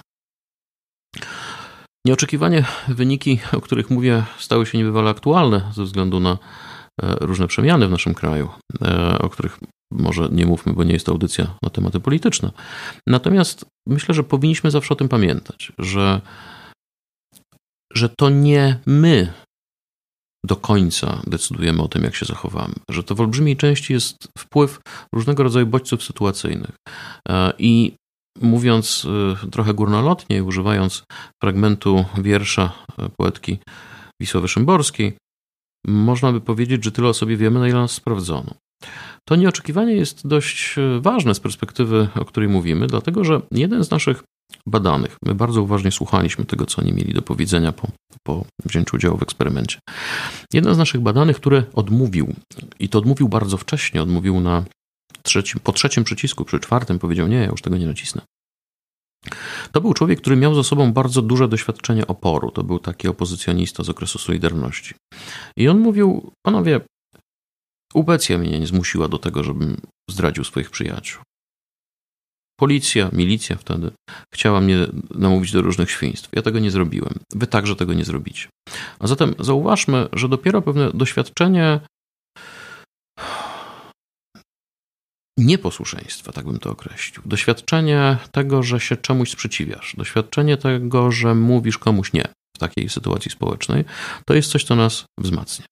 Nieoczekiwanie wyniki, o których mówię, stały się niebywale aktualne ze względu na e, różne przemiany w naszym kraju, e, o których może nie mówmy, bo nie jest to audycja na tematy polityczne. Natomiast myślę, że powinniśmy zawsze o tym pamiętać, że, że to nie my do końca decydujemy o tym, jak się zachowamy, że to w olbrzymiej części jest wpływ różnego rodzaju bodźców sytuacyjnych. E, I mówiąc y, trochę górnolotnie, używając fragmentu wiersza y, poetki Wisławy Szymborskiej, można by powiedzieć, że tyle o sobie wiemy, na ile nas sprawdzono. To nieoczekiwanie jest dość y, ważne z perspektywy, o której mówimy, dlatego że jeden z naszych badanych, my bardzo uważnie słuchaliśmy tego, co oni mieli do powiedzenia po, po wzięciu udziału w eksperymencie. Jeden z naszych badanych, który odmówił, i to odmówił bardzo wcześnie, odmówił na trzecim, po trzecim przycisku, przy czwartym powiedział: Nie, ja już tego nie nacisnę. To był człowiek, który miał za sobą bardzo duże doświadczenie oporu. To był taki opozycjonista z okresu Solidarności. I on mówił: Panowie, ubecja mnie nie zmusiła do tego, żebym zdradził swoich przyjaciół. Policja, milicja wtedy chciała mnie namówić do różnych świństw. Ja tego nie zrobiłem. Wy także tego nie zrobicie. A zatem zauważmy, że dopiero pewne doświadczenie nieposłuszeństwa, tak bym to określił. Doświadczenie tego, że się czemuś sprzeciwiasz, doświadczenie tego, że mówisz komuś nie w takiej sytuacji społecznej, to jest coś, co nas wzmacnia.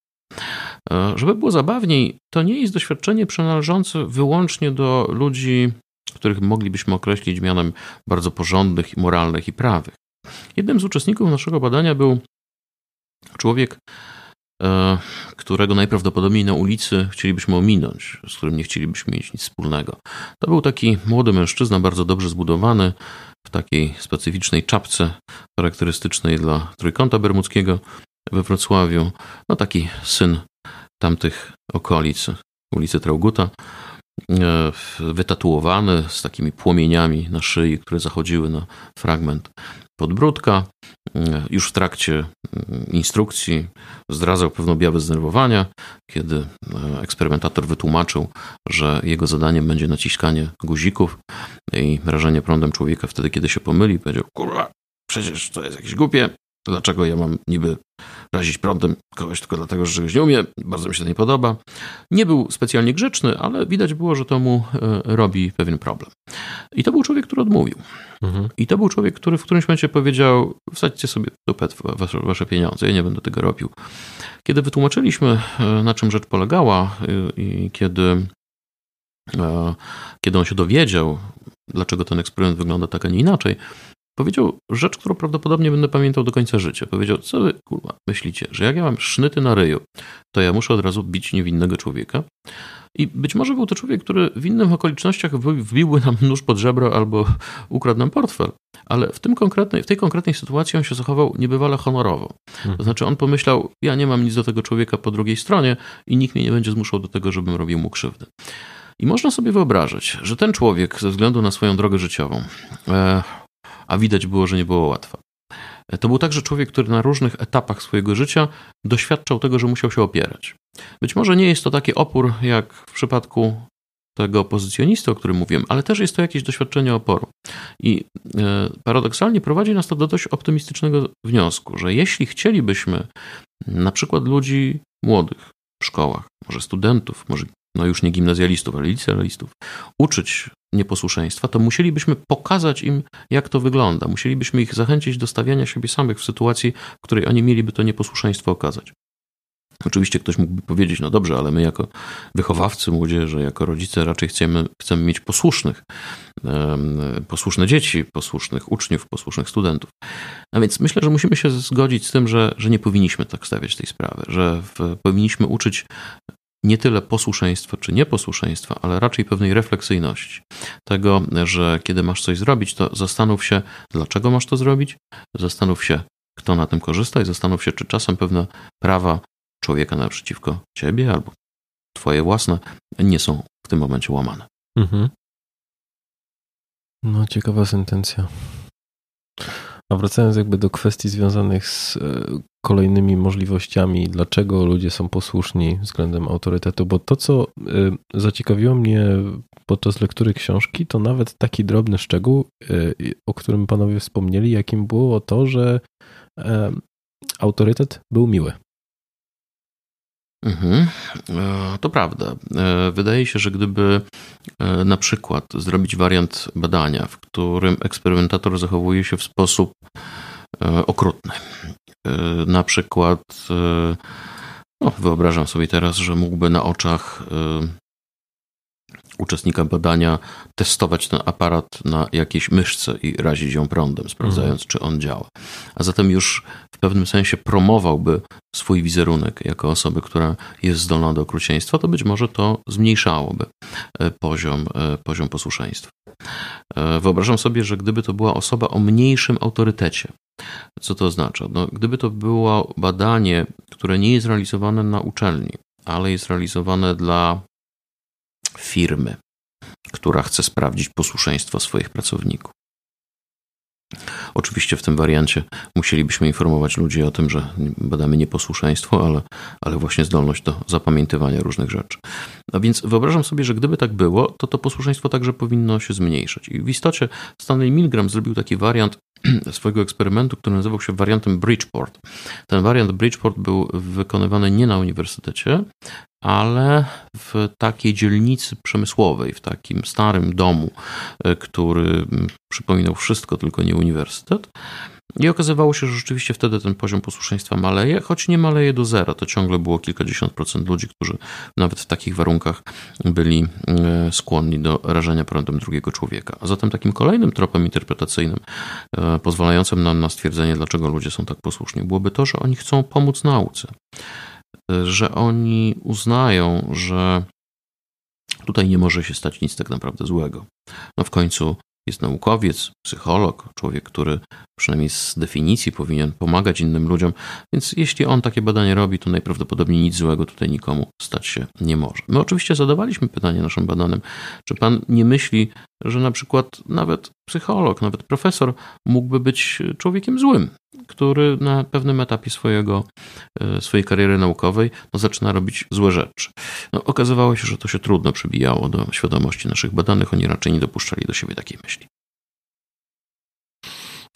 E, żeby było zabawniej, to nie jest doświadczenie przynależące wyłącznie do ludzi, których moglibyśmy określić mianem bardzo porządnych, moralnych i prawych. Jednym z uczestników naszego badania był człowiek którego najprawdopodobniej na ulicy chcielibyśmy ominąć, z którym nie chcielibyśmy mieć nic wspólnego. To był taki młody mężczyzna, bardzo dobrze zbudowany, w takiej specyficznej czapce charakterystycznej dla Trójkąta Bermudzkiego we Wrocławiu. No taki syn tamtych okolic, ulicy Trauguta, e, wytatuowany z takimi płomieniami na szyi, które zachodziły na fragment podbródka. Już w trakcie mm, instrukcji zdradzał pewne objawy zdenerwowania, kiedy e, eksperymentator wytłumaczył, że jego zadaniem będzie naciskanie guzików i rażenie prądem człowieka wtedy, kiedy się pomyli. Powiedział, kurwa, przecież to jest jakieś głupie, dlaczego ja mam niby razić prądem kogoś tylko dlatego, że czegoś nie umie. Bardzo mi się to nie podoba. Nie był specjalnie grzeczny, ale widać było, że to mu e, robi pewien problem. I to był człowiek, który odmówił. Mhm. I to był człowiek, który w którymś momencie powiedział: Wsadźcie sobie w dupę wasze, wasze pieniądze, ja nie będę tego robił. Kiedy wytłumaczyliśmy, e, na czym rzecz polegała e, i kiedy, kiedy on się dowiedział, dlaczego ten eksperyment wygląda tak, a nie inaczej, powiedział rzecz, którą prawdopodobnie będę pamiętał do końca życia. Powiedział, co wy, kurwa, myślicie, że jak ja mam sznyty na ryju, to ja muszę od razu bić niewinnego człowieka? I być może był to człowiek, który w innych okolicznościach wbiłby nam nóż pod żebro albo ukradł nam portfel. Ale w, tym konkretnej, w tej konkretnej sytuacji on się zachował niebywale honorowo. Hmm. To znaczy on pomyślał, ja nie mam nic do tego człowieka po drugiej stronie i nikt mnie nie będzie zmuszał do tego, żebym robił mu krzywdę. I można sobie wyobrazić, że ten człowiek ze względu na swoją drogę życiową e, a widać było, że nie było łatwo. To był także człowiek, który na różnych etapach swojego życia doświadczał tego, że musiał się opierać. Być może nie jest to taki opór jak w przypadku tego opozycjonisty, o którym mówiłem, ale też jest to jakieś doświadczenie oporu. I e, paradoksalnie prowadzi nas to do dość optymistycznego wniosku, że jeśli chcielibyśmy na przykład ludzi młodych w szkołach, może studentów, może no już nie gimnazjalistów, ale licealistów, uczyć nieposłuszeństwa, to musielibyśmy pokazać im, jak to wygląda. Musielibyśmy ich zachęcić do stawiania siebie samych w sytuacji, w której oni mieliby to nieposłuszeństwo okazać. Oczywiście ktoś mógłby powiedzieć, no dobrze, ale my jako wychowawcy młodzieży, jako rodzice raczej chcemy, chcemy mieć posłusznych, posłuszne dzieci, posłusznych uczniów, posłusznych studentów. A więc myślę, że musimy się zgodzić z tym, że, że nie powinniśmy tak stawiać tej sprawy, że w, powinniśmy uczyć nie tyle posłuszeństwa czy nieposłuszeństwa, ale raczej pewnej refleksyjności. Tego, że kiedy masz coś zrobić, to zastanów się, dlaczego masz to zrobić, zastanów się, kto na tym korzysta i zastanów się, czy czasem pewne prawa człowieka naprzeciwko ciebie albo twoje własne nie są w tym momencie łamane. Mhm. No, ciekawa sentencja. A wracając jakby do kwestii związanych z e, kolejnymi możliwościami, dlaczego ludzie są posłuszni względem autorytetu, bo to, co e, zaciekawiło mnie podczas lektury książki, to nawet taki drobny szczegół, e, o którym panowie wspomnieli, jakim było to, że autorytet był miły. Mhm. E, to prawda. E, wydaje się, że gdyby e, na przykład zrobić wariant badania, w którym eksperymentator zachowuje się w sposób okrutny, na przykład, no, wyobrażam sobie teraz, że mógłby na oczach uczestnika badania testować ten aparat na jakiejś myszce i razić ją prądem, sprawdzając, mhm. czy on działa. A zatem już w pewnym sensie promowałby swój wizerunek jako osoby, która jest zdolna do okrucieństwa, to być może to zmniejszałoby e, poziom, e, poziom posłuszeństwa. E, wyobrażam sobie, że gdyby to była osoba o mniejszym autorytecie, co to oznacza? No, gdyby to było badanie, które nie jest realizowane na uczelni, ale jest realizowane dla firmy, która chce sprawdzić posłuszeństwo swoich pracowników. Oczywiście w tym wariancie musielibyśmy informować ludzi o tym, że badamy nieposłuszeństwo, ale, ale właśnie zdolność do zapamiętywania różnych rzeczy. A więc wyobrażam sobie, że gdyby tak było, to to posłuszeństwo także powinno się zmniejszać. I w istocie Stanley Milgram zrobił taki wariant swojego eksperymentu, który nazywał się wariantem Bridgeport. Ten wariant Bridgeport był wykonywany nie na uniwersytecie, ale w takiej dzielnicy przemysłowej, w takim starym domu, e, który przypominał wszystko, tylko nie uniwersytet. I okazywało się, że rzeczywiście wtedy ten poziom posłuszeństwa maleje, choć nie maleje do zera. To ciągle było kilkadziesiąt procent ludzi, którzy nawet w takich warunkach byli e, skłonni do rażenia prądem drugiego człowieka. A zatem takim kolejnym tropem interpretacyjnym, e, pozwalającym nam na stwierdzenie, dlaczego ludzie są tak posłuszni, byłoby to, że oni chcą pomóc nauce. E, że oni uznają, że tutaj nie może się stać nic tak naprawdę złego. No w końcu jest naukowiec, psycholog, człowiek, który przynajmniej z definicji powinien pomagać innym ludziom, więc jeśli on takie badanie robi, to najprawdopodobniej nic złego tutaj nikomu stać się nie może. My oczywiście zadawaliśmy pytanie naszym badanym, czy pan nie myśli, że na przykład nawet psycholog, nawet profesor mógłby być człowiekiem złym, który na pewnym etapie swojego, e, swojej kariery naukowej no, zaczyna robić złe rzeczy. No, okazywało się, że to się trudno przybijało do świadomości naszych badanych, oni raczej nie dopuszczali do siebie takiej myśli.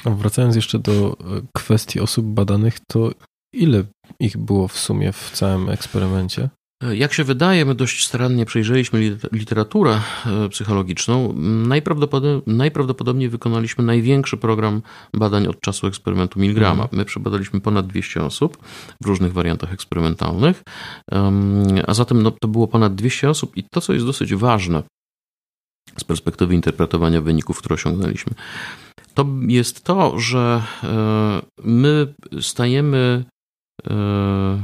Wracając jeszcze do e, kwestii osób badanych, to ile ich było w sumie w całym eksperymencie? Jak się wydaje, my dość starannie przejrzeliśmy literaturę e, psychologiczną. Najprawdopodobniej, najprawdopodobniej wykonaliśmy największy program badań od czasu eksperymentu Milgrama. Mhm. My przebadaliśmy ponad 200 osób w różnych wariantach eksperymentalnych, a zatem no, to było ponad 200 osób i to, co jest dosyć ważne z perspektywy interpretowania wyników, które osiągnęliśmy, to jest to, że e, my stajemy e,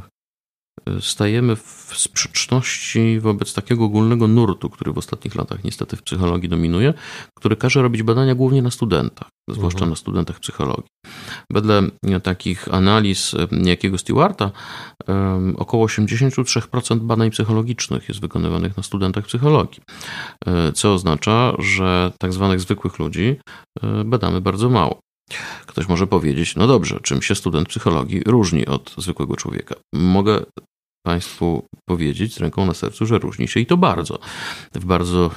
stajemy w sprzeczności wobec takiego ogólnego nurtu, który w ostatnich latach niestety w psychologii dominuje, który każe robić badania głównie na studentach, zwłaszcza mhm. na studentach psychologii. Wedle takich analiz jakiego Stewarta około 83% badań psychologicznych jest wykonywanych na studentach psychologii, e, co oznacza, że tak zwanych zwykłych ludzi e, badamy bardzo mało. Ktoś może powiedzieć, no dobrze, czym się student psychologii różni od zwykłego człowieka? Mogę Państwu powiedzieć z ręką na sercu, że różni się i to bardzo. W bardzo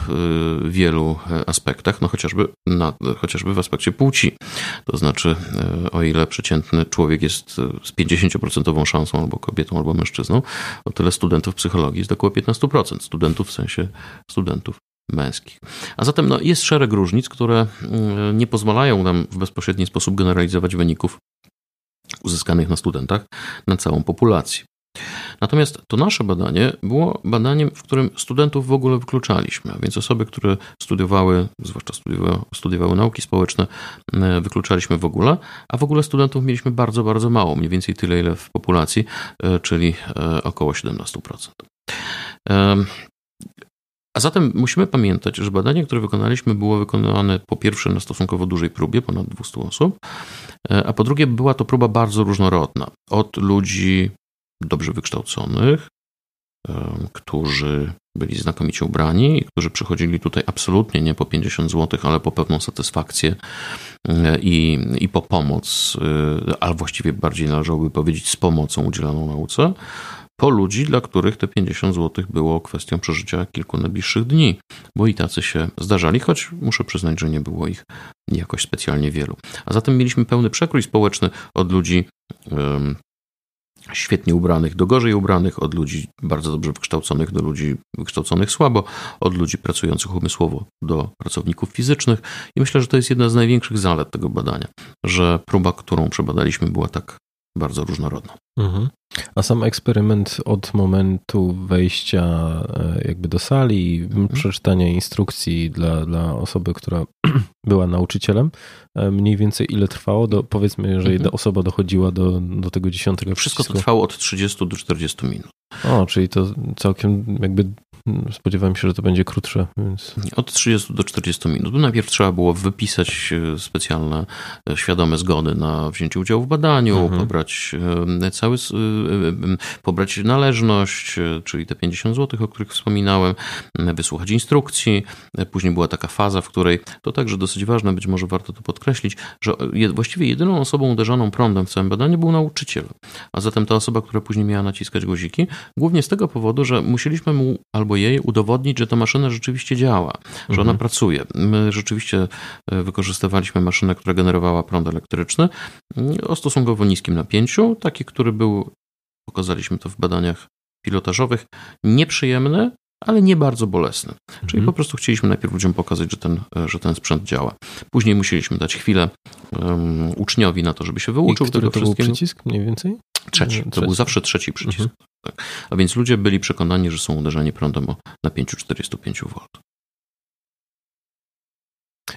y, wielu aspektach, no chociażby, na, chociażby w aspekcie płci. To znaczy, y, o ile przeciętny człowiek jest z 50% szansą albo kobietą, albo mężczyzną, o tyle studentów psychologii jest około 15%. Studentów w sensie studentów męskich. A zatem no, jest szereg różnic, które mm, nie pozwalają nam w bezpośredni sposób generalizować wyników uzyskanych na studentach na całą populację. Natomiast to nasze badanie było badaniem, w którym studentów w ogóle wykluczaliśmy, a więc osoby, które studiowały, zwłaszcza studiowały, studiowały nauki społeczne, e, wykluczaliśmy w ogóle, a w ogóle studentów mieliśmy bardzo, bardzo mało, mniej więcej tyle, ile w populacji, e, czyli e, około 17%. A zatem musimy pamiętać, że badanie, które wykonaliśmy, było wykonane po pierwsze na stosunkowo dużej próbie, ponad 200 osób, a po drugie była to próba bardzo różnorodna. Od ludzi dobrze wykształconych, którzy byli znakomicie ubrani i którzy przychodzili tutaj absolutnie nie po 50 zł, ale po pewną satysfakcję e, i, i po pomoc, e, ale właściwie bardziej należałoby powiedzieć z pomocą udzielaną nauce, po ludzi, dla których te 50 zł było kwestią przeżycia kilku najbliższych dni, bo i tacy się zdarzali, choć muszę przyznać, że nie było ich jakoś specjalnie wielu. A zatem mieliśmy pełny przekrój społeczny od ludzi świetnie ubranych do gorzej ubranych, od ludzi bardzo dobrze wykształconych do ludzi wykształconych słabo, od ludzi pracujących umysłowo do pracowników fizycznych. I myślę, że to jest jedna z największych zalet tego badania, że próba, którą przebadaliśmy, była tak bardzo różnorodna. Mhm. A sam eksperyment od momentu wejścia e, jakby do sali, mhm. przeczytania instrukcji dla, dla osoby, która była nauczycielem, e, mniej więcej ile trwało? Do, powiedzmy, jeżeli mhm. osoba dochodziła do, do tego dziesiątego Wszystko przycisku. trwało od 30 do 40 minut. O, czyli to całkiem jakby spodziewałem się, że to będzie krótsze. Więc... Od 30 do 40 minut. Najpierw trzeba było wypisać e, specjalne, świadome zgody na wzięcie udziału w badaniu, mhm. pobrać cały pobrać należność, e, czyli te 50 zł, o których wspominałem, wysłuchać instrukcji. E, później była taka faza, w której to także dosyć ważne, być może warto to podkreślić, że właściwie jedyną osobą uderzoną prądem w całym badaniu był nauczyciel. A zatem ta osoba, która później miała naciskać guziki, głównie z tego powodu, że musieliśmy mu albo jej udowodnić, że ta maszyna rzeczywiście działa, że ona mhm. pracuje. My rzeczywiście e, wykorzystywaliśmy maszynę, która generowała prąd elektryczny o stosunkowo niskim napięciu, taki, który był pokazaliśmy to w badaniach pilotażowych, nieprzyjemny, ale nie bardzo bolesny. Czyli mhm. po prostu chcieliśmy najpierw ludziom pokazać, że ten, że ten sprzęt działa. Później musieliśmy dać chwilę um, uczniowi na to, żeby się wyuczył I który tego to wszystkiego. był przycisk mniej więcej? Trzeci. To trzeci. był zawsze trzeci przycisk. Mhm. Tak. A więc ludzie byli przekonani, że są uderzeni prądem o napięciu 45 V.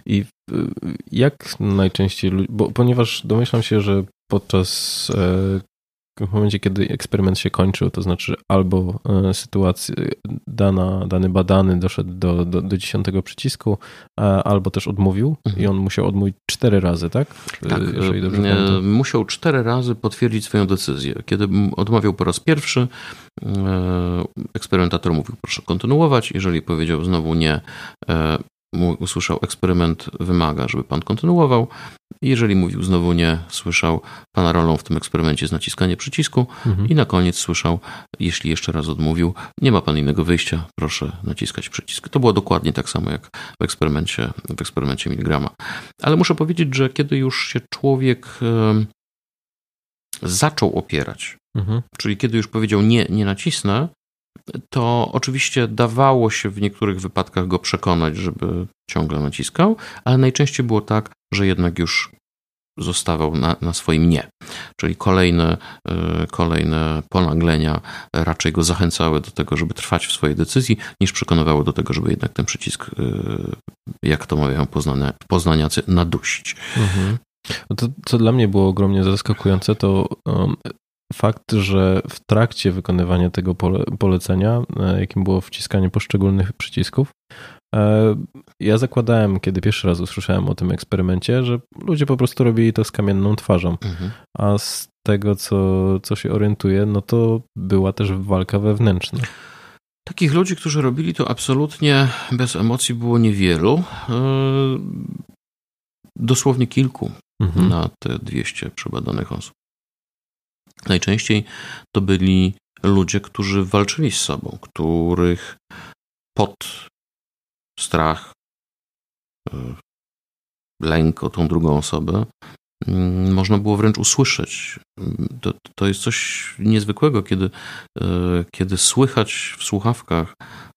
I jak najczęściej, bo ponieważ domyślam się, że podczas e, w momencie, kiedy eksperyment się kończył, to znaczy albo e, sytuacja, dana, dany badany doszedł do, do, do dziesiątego przycisku, albo też odmówił mhm. i on musiał odmówić cztery razy, tak? Tak, Jeżeli dobrze e, musiał cztery razy potwierdzić swoją decyzję. Kiedy odmawiał po raz pierwszy, e, eksperymentator mówił proszę kontynuować, jeżeli powiedział znowu nie, usłyszał eksperyment wymaga, żeby pan kontynuował. Jeżeli mówił znowu nie, słyszał pana rolą w tym eksperymencie jest naciskanie przycisku mhm. i na koniec słyszał, jeśli jeszcze raz odmówił, nie ma pan innego wyjścia, proszę naciskać przycisk. To było dokładnie tak samo jak w eksperymencie, w eksperymencie Miligrama. Ale muszę powiedzieć, że kiedy już się człowiek zaczął opierać, mhm. czyli kiedy już powiedział nie, nie nacisnę, to oczywiście dawało się w niektórych wypadkach go przekonać, żeby ciągle naciskał, ale najczęściej było tak, że jednak już zostawał na, na swoim nie. Czyli kolejne, e, kolejne ponaglenia raczej go zachęcały do tego, żeby trwać w swojej decyzji, niż przekonywały do tego, żeby jednak ten przycisk, e, jak to poznania, poznaniacy, nadusić. Mhm. No to, co dla mnie było ogromnie zaskakujące, to um, fakt, że w trakcie wykonywania tego pole, polecenia, e, jakim było wciskanie poszczególnych przycisków, e, ja zakładałem, kiedy pierwszy raz usłyszałem o tym eksperymencie, że ludzie po prostu robili to z kamienną twarzą. Mhm. A z tego, co, co się orientuję, no to była też walka wewnętrzna. Takich ludzi, którzy robili to absolutnie bez emocji, było niewielu. E, dosłownie kilku mhm. na te 200 przebadanych osób. Najczęściej to byli ludzie, którzy walczyli z sobą, których pot, strach, e, lęk o tą drugą osobę mm, można było wręcz usłyszeć. To, to jest coś niezwykłego, kiedy, e, kiedy słychać w słuchawkach,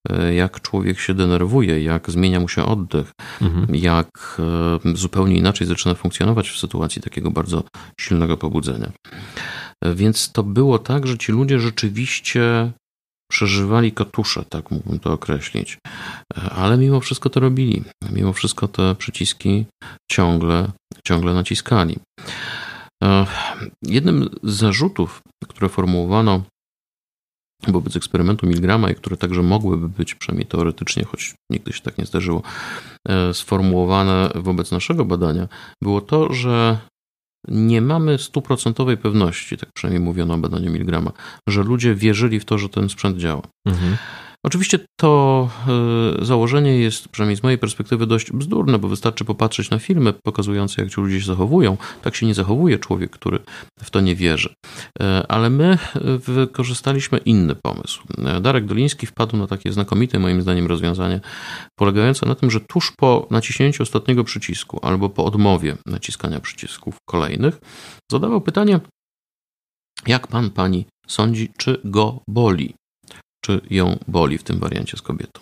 e, jak człowiek się denerwuje, jak zmienia mu się oddech, mhm. jak zupełnie inaczej zaczyna funkcjonować w sytuacji takiego bardzo silnego pobudzenia. Więc to było tak, że ci ludzie rzeczywiście przeżywali katusze, tak mógłbym to określić. Ale mimo wszystko to robili. Mimo wszystko te przyciski ciągle, ciągle naciskali. E, jednym z zarzutów, które formułowano wobec eksperymentu Milgrama i które także mogłyby być, przynajmniej teoretycznie, choć nigdy się tak nie zdarzyło, e, sformułowane wobec naszego badania, było to, że nie mamy stuprocentowej pewności, tak przynajmniej mówiono o badaniu Milgrama, że ludzie wierzyli w to, że ten sprzęt działa. Mhm. Oczywiście to e, założenie jest, przynajmniej z mojej perspektywy, dość bzdurne, bo wystarczy popatrzeć na filmy pokazujące, jak ci ludzie się zachowują. Tak się nie zachowuje człowiek, który w to nie wierzy. E, ale my wykorzystaliśmy inny pomysł. E, Darek Doliński wpadł na takie znakomite, moim zdaniem, rozwiązanie, polegające na tym, że tuż po naciśnięciu ostatniego przycisku albo po odmowie naciskania przycisków kolejnych, zadawał pytanie, jak pan, pani sądzi, czy go boli czy ją boli w tym wariancie z kobietą.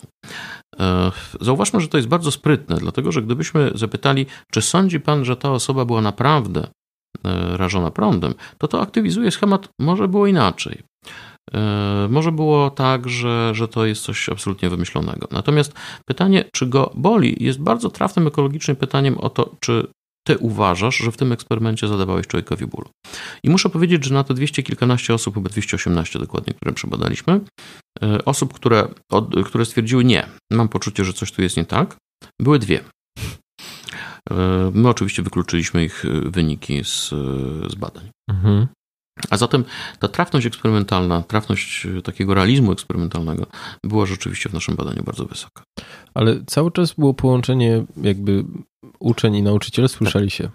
E, zauważmy, że to jest bardzo sprytne, dlatego że gdybyśmy zapytali, czy sądzi pan, że ta osoba była naprawdę e, rażona prądem, to to aktywizuje schemat, może było inaczej. E, może było tak, że, że to jest coś absolutnie wymyślonego. Natomiast pytanie, czy go boli, jest bardzo trafnym ekologicznym pytaniem o to, czy ty uważasz, że w tym eksperymencie zadawałeś człowiekowi bólu. I muszę powiedzieć, że na te dwieście kilkanaście osób, chyba 218 dokładnie, które przebadaliśmy, osób, które, które stwierdziły nie, mam poczucie, że coś tu jest nie tak, były dwie. E, my oczywiście wykluczyliśmy ich e, wyniki z, z badań. Mhm. A zatem ta trafność eksperymentalna, trafność takiego realizmu eksperymentalnego była rzeczywiście w naszym badaniu bardzo wysoka. Ale cały czas było połączenie jakby uczeń i nauczyciel słyszeli tak. się.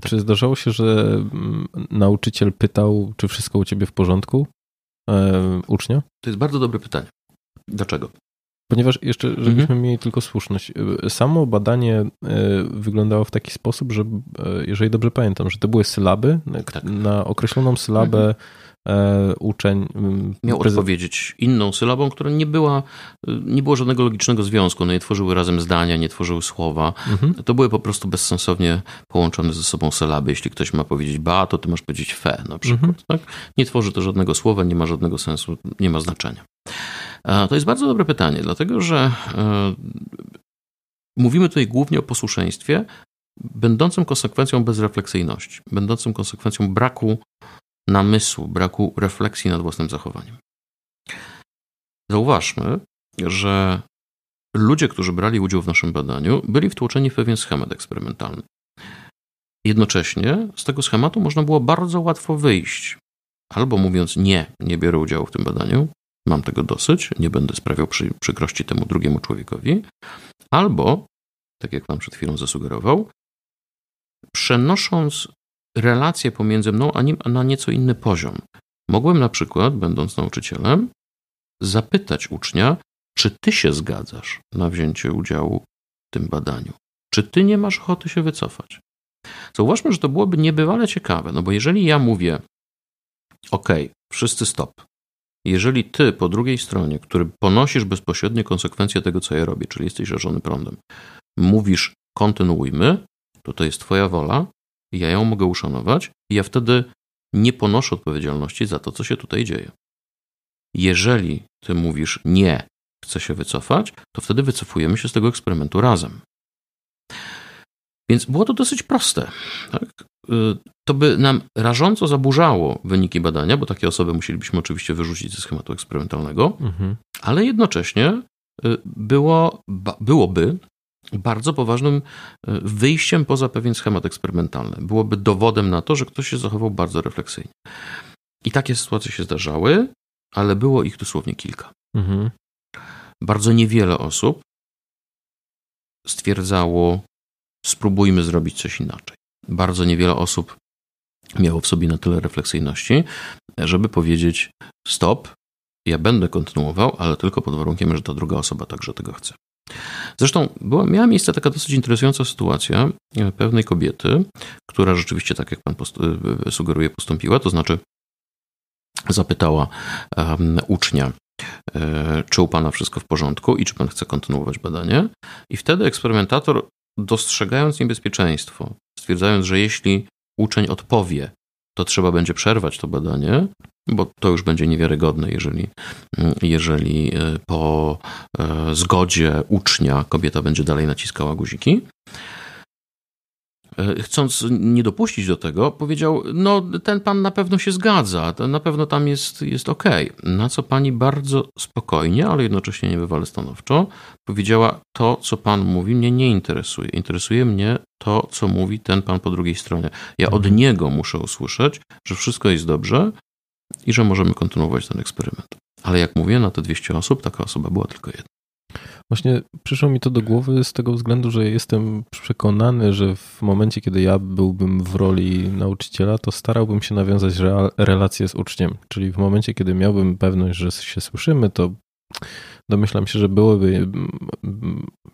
Tak. Czy zdarzało się, że mm, nauczyciel pytał, czy wszystko u ciebie w porządku? E, ucznia? To jest bardzo dobre pytanie. Dlaczego? Ponieważ jeszcze, żebyśmy mhm. mieli tylko słuszność, e, samo badanie e, wyglądało w taki sposób, że e, jeżeli dobrze pamiętam, że to były sylaby, tak. na określoną sylabę mhm. Uczeń miał prezent... odpowiedzieć inną sylabą, która nie była, nie było żadnego logicznego związku, one nie tworzyły razem zdania, nie tworzyły słowa. Mhm. To były po prostu bezsensownie połączone ze sobą sylaby. Jeśli ktoś ma powiedzieć ba, to ty masz powiedzieć fe na przykład. Mhm. Tak? Nie tworzy to żadnego słowa, nie ma żadnego sensu, nie ma znaczenia. To jest bardzo dobre pytanie, dlatego że e, mówimy tutaj głównie o posłuszeństwie, będącym konsekwencją bezrefleksyjności, będącym konsekwencją braku namysłu, braku refleksji nad własnym zachowaniem. Zauważmy, że ludzie, którzy brali udział w naszym badaniu, byli wtłoczeni w pewien schemat eksperymentalny. Jednocześnie z tego schematu można było bardzo łatwo wyjść. Albo mówiąc nie, nie biorę udziału w tym badaniu, mam tego dosyć, nie będę sprawiał przy, przykrości temu drugiemu człowiekowi, albo, tak jak Pan przed chwilą zasugerował, przenosząc relacje pomiędzy mną a nim na nieco inny poziom. Mogłem na przykład, będąc nauczycielem, zapytać ucznia, czy ty się zgadzasz na wzięcie udziału w tym badaniu? Czy ty nie masz ochoty się wycofać? Zauważmy, że to byłoby niebywale ciekawe, no bo jeżeli ja mówię, OK, wszyscy stop, jeżeli ty po drugiej stronie, który ponosisz bezpośrednie konsekwencje tego, co ja robię, czyli jesteś rażony prądem, mówisz kontynuujmy, to to jest twoja wola, ja ją mogę uszanować i ja wtedy nie ponoszę odpowiedzialności za to, co się tutaj dzieje. Jeżeli ty mówisz nie, chcę się wycofać, to wtedy wycofujemy się z tego eksperymentu razem. Więc było to dosyć proste. Tak? Y, to by nam rażąco zaburzało wyniki badania, bo takie osoby musielibyśmy oczywiście wyrzucić ze schematu eksperymentalnego, mhm. ale jednocześnie y, było, byłoby bardzo poważnym y, wyjściem poza pewien schemat eksperymentalny. Byłoby dowodem na to, że ktoś się zachował bardzo refleksyjnie. I takie sytuacje się zdarzały, ale było ich dosłownie kilka. Mhm. Bardzo niewiele osób stwierdzało, spróbujmy zrobić coś inaczej. Bardzo niewiele osób miało w sobie na tyle refleksyjności, żeby powiedzieć stop, ja będę kontynuował, ale tylko pod warunkiem, że ta druga osoba także tego chce. Zresztą była, miała miejsce taka dosyć interesująca sytuacja e, pewnej kobiety, która rzeczywiście, tak jak pan post e, sugeruje, postąpiła, to znaczy zapytała um, ucznia, e, czy u pana wszystko w porządku i czy pan chce kontynuować badanie. I wtedy eksperymentator, dostrzegając niebezpieczeństwo, stwierdzając, że jeśli uczeń odpowie, to trzeba będzie przerwać to badanie, bo to już będzie niewiarygodne, jeżeli, jeżeli e, po e, zgodzie ucznia kobieta będzie dalej naciskała guziki. E, chcąc nie dopuścić do tego, powiedział: No, ten pan na pewno się zgadza, na pewno tam jest, jest ok. Na co pani bardzo spokojnie, ale jednocześnie niebywale stanowczo powiedziała: To, co pan mówi, mnie nie interesuje. Interesuje mnie to, co mówi ten pan po drugiej stronie. Ja od mhm. niego muszę usłyszeć, że wszystko jest dobrze i że możemy kontynuować ten eksperyment. Ale jak mówię, na te 200 osób taka osoba była tylko jedna. Właśnie przyszło mi to do głowy z tego względu, że jestem przekonany, że w momencie, kiedy ja byłbym w roli nauczyciela, to starałbym się nawiązać relację z uczniem. Czyli w momencie, kiedy miałbym pewność, że się słyszymy, to domyślam się, że byłyby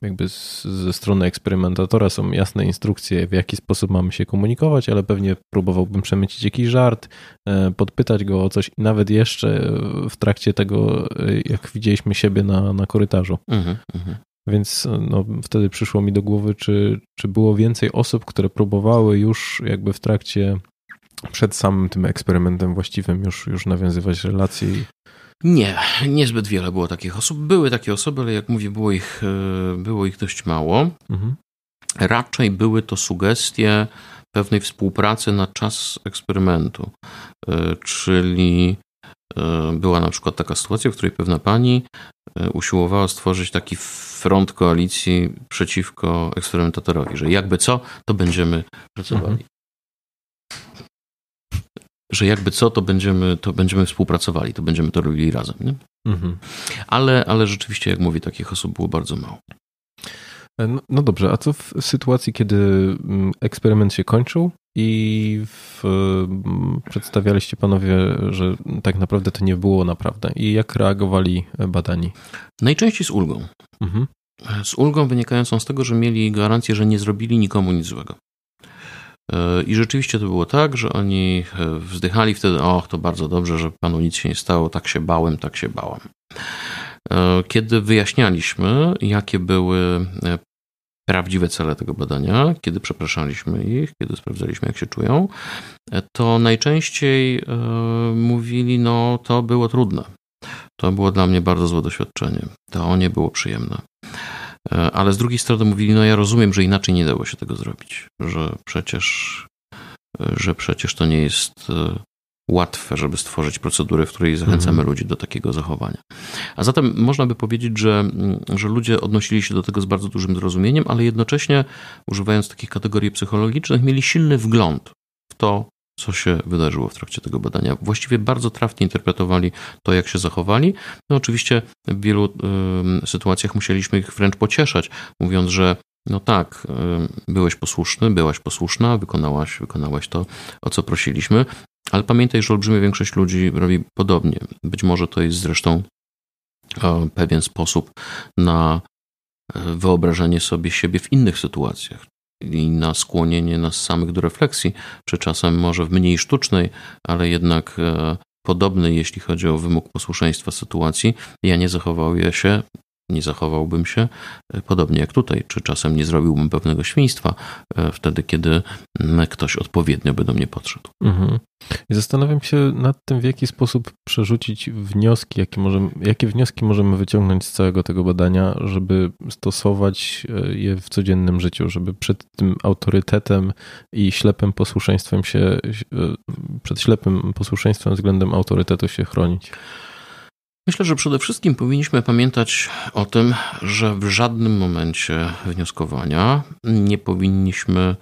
jakby ze strony eksperymentatora są jasne instrukcje, w jaki sposób mamy się komunikować, ale pewnie próbowałbym przemycić jakiś żart, e, podpytać go o coś i nawet jeszcze w trakcie tego, e, jak widzieliśmy siebie na, na korytarzu. Mhm, mhm. Więc no, wtedy przyszło mi do głowy, czy, czy było więcej osób, które próbowały już jakby w trakcie, przed samym tym eksperymentem właściwym już, już nawiązywać relacje nie, niezbyt wiele było takich osób. Były takie osoby, ale jak mówię, było ich, e, było ich dość mało. Mhm. Raczej były to sugestie pewnej współpracy na czas eksperymentu. E, czyli e, była na przykład taka sytuacja, w której pewna pani usiłowała stworzyć taki front koalicji przeciwko eksperymentatorowi, że jakby co, to będziemy pracowali. Mhm że jakby co, to będziemy, to będziemy współpracowali, to będziemy to robili razem. Nie? Mhm. Ale, ale rzeczywiście, jak mówię, takich osób było bardzo mało. E, no, no, dobrze, a co w sytuacji, kiedy mm, eksperyment się kończył i w, mm, przedstawialiście panowie, że tak naprawdę to nie było naprawdę i jak reagowali badani? Najczęściej z ulgą. Mhm. Z ulgą wynikającą z tego, że mieli gwarancję, że nie zrobili nikomu nic złego. E, I rzeczywiście to było tak, że oni e, wzdychali wtedy, och, to bardzo dobrze, że panu nic się nie stało, tak się bałem, tak się bałam. E, kiedy wyjaśnialiśmy, jakie były prawdziwe cele tego badania, kiedy przepraszaliśmy ich, kiedy sprawdzaliśmy, jak się czują, to najczęściej mówili, no to było trudne. To było dla mnie bardzo złe doświadczenie. To nie było przyjemne. E, ale z drugiej strony mówili, no ja rozumiem, że inaczej nie dało się tego zrobić, że przecież, e, że przecież to nie jest e, łatwe, żeby stworzyć procedurę, w której zachęcamy mhm. ludzi do takiego zachowania. A zatem można by powiedzieć, że, mm, że ludzie odnosili się do tego z bardzo dużym zrozumieniem, ale jednocześnie, używając takich kategorii psychologicznych, mieli silny wgląd w to, co się wydarzyło w trakcie tego badania. Właściwie bardzo trafnie interpretowali to, jak się zachowali. No oczywiście w wielu y, sytuacjach musieliśmy ich wręcz pocieszać, mówiąc, że no tak, y, byłeś posłuszny, byłaś posłuszna, wykonałaś, wykonałaś to, o co prosiliśmy, ale pamiętaj, że olbrzymia większość ludzi robi podobnie. Być może to jest zresztą y, pewien sposób na e, wyobrażenie sobie siebie w innych sytuacjach i na skłonienie nas samych do refleksji, czy czasem może w mniej sztucznej, ale jednak e, podobnej, jeśli chodzi o wymóg posłuszeństwa sytuacji, ja nie zachowałem się nie zachowałbym się e, podobnie jak tutaj, czy czasem nie zrobiłbym pewnego świństwa e, wtedy, kiedy ktoś odpowiednio by do mnie podszedł. Mhm. I zastanawiam się nad tym, w jaki sposób przerzucić wnioski, jakie, możemy, jakie wnioski możemy wyciągnąć z całego tego badania, żeby stosować e, je w codziennym życiu, żeby przed tym autorytetem i ślepym posłuszeństwem się, przed ślepym posłuszeństwem względem autorytetu się chronić. Myślę, że przede wszystkim powinniśmy pamiętać o tym, że w żadnym momencie wnioskowania nie powinniśmy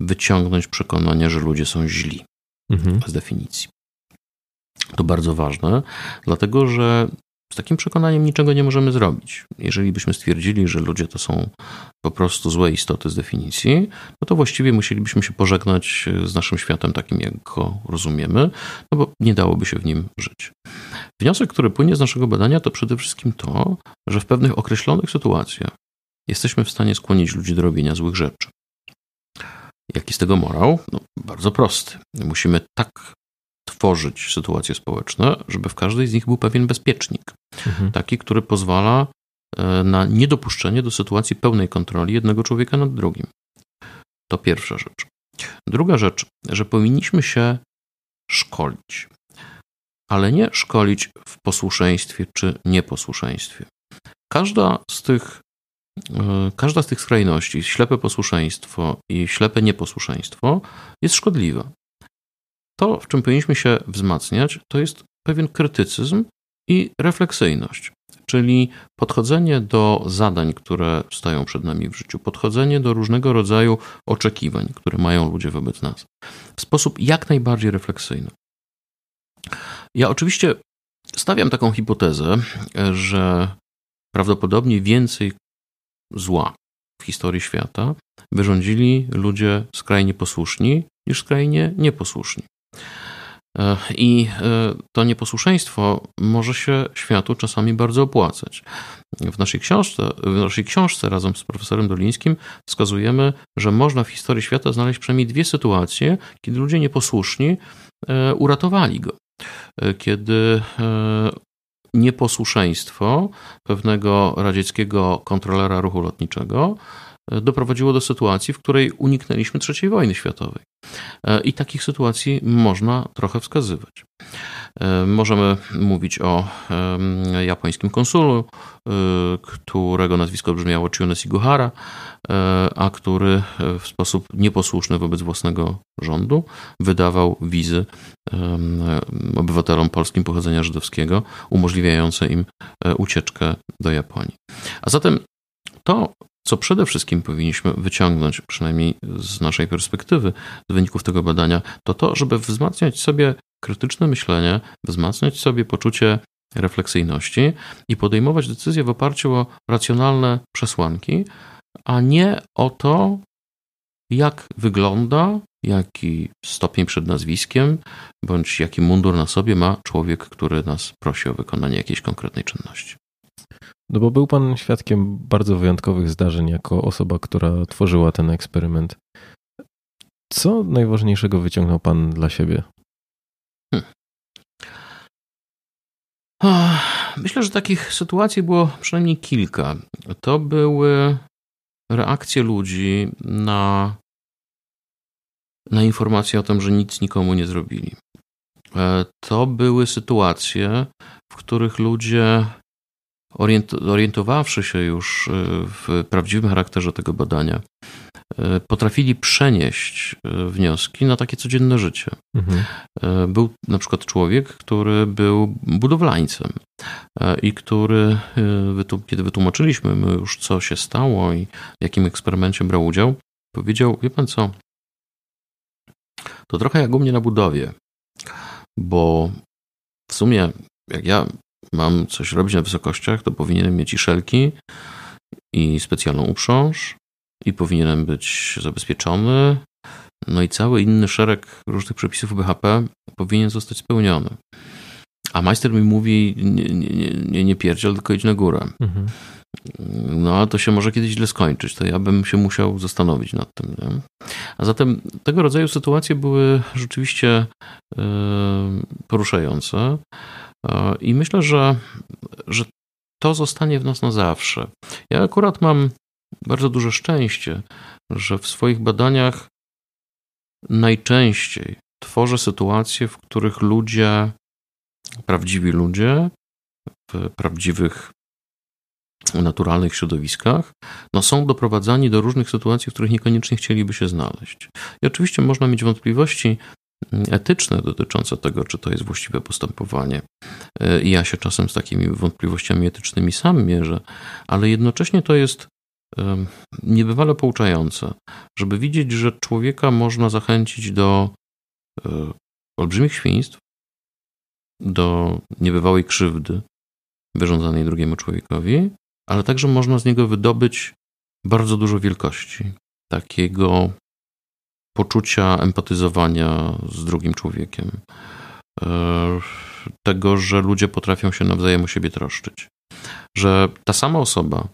wyciągnąć przekonania, że ludzie są źli mhm. z definicji. To bardzo ważne, dlatego że z takim przekonaniem niczego nie możemy zrobić. Jeżeli byśmy stwierdzili, że ludzie to są po prostu złe istoty z definicji, no to właściwie musielibyśmy się pożegnać z naszym światem takim, jak go rozumiemy, no bo nie dałoby się w nim żyć. Wniosek, który płynie z naszego badania, to przede wszystkim to, że w pewnych określonych sytuacjach jesteśmy w stanie skłonić ludzi do robienia złych rzeczy. Jaki z tego morał? No, bardzo prosty. Musimy tak tworzyć sytuacje społeczne, żeby w każdej z nich był pewien bezpiecznik. Mhm. Taki, który pozwala e, na niedopuszczenie do sytuacji pełnej kontroli jednego człowieka nad drugim. To pierwsza rzecz. Druga rzecz, że powinniśmy się szkolić, ale nie szkolić w posłuszeństwie czy nieposłuszeństwie. Każda z tych, e, każda z tych skrajności, ślepe posłuszeństwo i ślepe nieposłuszeństwo, jest szkodliwa. To, w czym powinniśmy się wzmacniać, to jest pewien krytycyzm i refleksyjność, czyli podchodzenie do zadań, które stają przed nami w życiu, podchodzenie do różnego rodzaju oczekiwań, które mają ludzie wobec nas, w sposób jak najbardziej refleksyjny. Ja oczywiście stawiam taką hipotezę, że prawdopodobnie więcej zła w historii świata wyrządzili ludzie skrajnie posłuszni niż skrajnie nieposłuszni. E, I e, to nieposłuszeństwo może się światu czasami bardzo opłacać. W naszej książce, w naszej książce razem z profesorem Dolińskim wskazujemy, że można w historii świata znaleźć przynajmniej dwie sytuacje, kiedy ludzie nieposłuszni e, uratowali go. Kiedy nieposłuszeństwo pewnego radzieckiego kontrolera ruchu lotniczego doprowadziło do sytuacji, w której uniknęliśmy III wojny światowej. E, I takich sytuacji można trochę wskazywać. E, możemy mówić o japońskim konsulu, e, którego nazwisko brzmiało Chiune Siguhara, a który w sposób nieposłuszny wobec własnego rządu wydawał wizy obywatelom polskim pochodzenia żydowskiego, umożliwiające im ucieczkę do Japonii. A zatem to, co przede wszystkim powinniśmy wyciągnąć, przynajmniej z naszej perspektywy, z wyników tego badania, to to, żeby wzmacniać sobie krytyczne myślenie, wzmacniać sobie poczucie refleksyjności i podejmować decyzje w oparciu o racjonalne przesłanki, a nie o to, jak wygląda, jaki stopień przed nazwiskiem, bądź jaki mundur na sobie ma człowiek, który nas prosi o wykonanie jakiejś konkretnej czynności. No bo był pan świadkiem bardzo wyjątkowych zdarzeń jako osoba, która tworzyła ten eksperyment. Co najważniejszego wyciągnął pan dla siebie? Hmm. Myślę, że takich sytuacji było przynajmniej kilka. To były reakcje ludzi na, na informację o tym, że nic nikomu nie zrobili. E, to były sytuacje, w których ludzie orientowawszy się już y, w prawdziwym charakterze tego badania, y, potrafili przenieść y, wnioski na takie codzienne życie. Mhm. Był na przykład człowiek, który był budowlańcem i który, kiedy wytłumaczyliśmy mu już, co się stało i w jakim eksperymencie brał udział, powiedział: Wie pan co? To trochę jak u mnie na budowie, bo w sumie, jak ja mam coś robić na wysokościach, to powinienem mieć i szelki, i specjalną uprząż, i powinienem być zabezpieczony. No i cały inny szereg różnych przepisów BHP powinien zostać spełniony. A majster mi mówi, nie, nie, nie, nie pierdziel, tylko idź na górę. Mhm. No, a to się może kiedyś źle skończyć, to ja bym się musiał zastanowić nad tym. Nie? A zatem tego rodzaju sytuacje były rzeczywiście yy, poruszające. I myślę, że, że to zostanie w nas na zawsze. Ja akurat mam bardzo duże szczęście, że w swoich badaniach najczęściej tworzę sytuacje, w których ludzie, prawdziwi ludzie, w prawdziwych, naturalnych środowiskach, no są doprowadzani do różnych sytuacji, w których niekoniecznie chcieliby się znaleźć. I oczywiście można mieć wątpliwości, etyczne dotyczące tego, czy to jest właściwe postępowanie. I ja się czasem z takimi wątpliwościami etycznymi sam mierzę, ale jednocześnie to jest niebywale pouczające, żeby widzieć, że człowieka można zachęcić do e, olbrzymich świństw, do niebywałej krzywdy wyrządzanej drugiemu człowiekowi, ale także można z niego wydobyć bardzo dużo wielkości, takiego poczucia empatyzowania z drugim człowiekiem, tego, że ludzie potrafią się nawzajem o siebie troszczyć. Że ta sama osoba,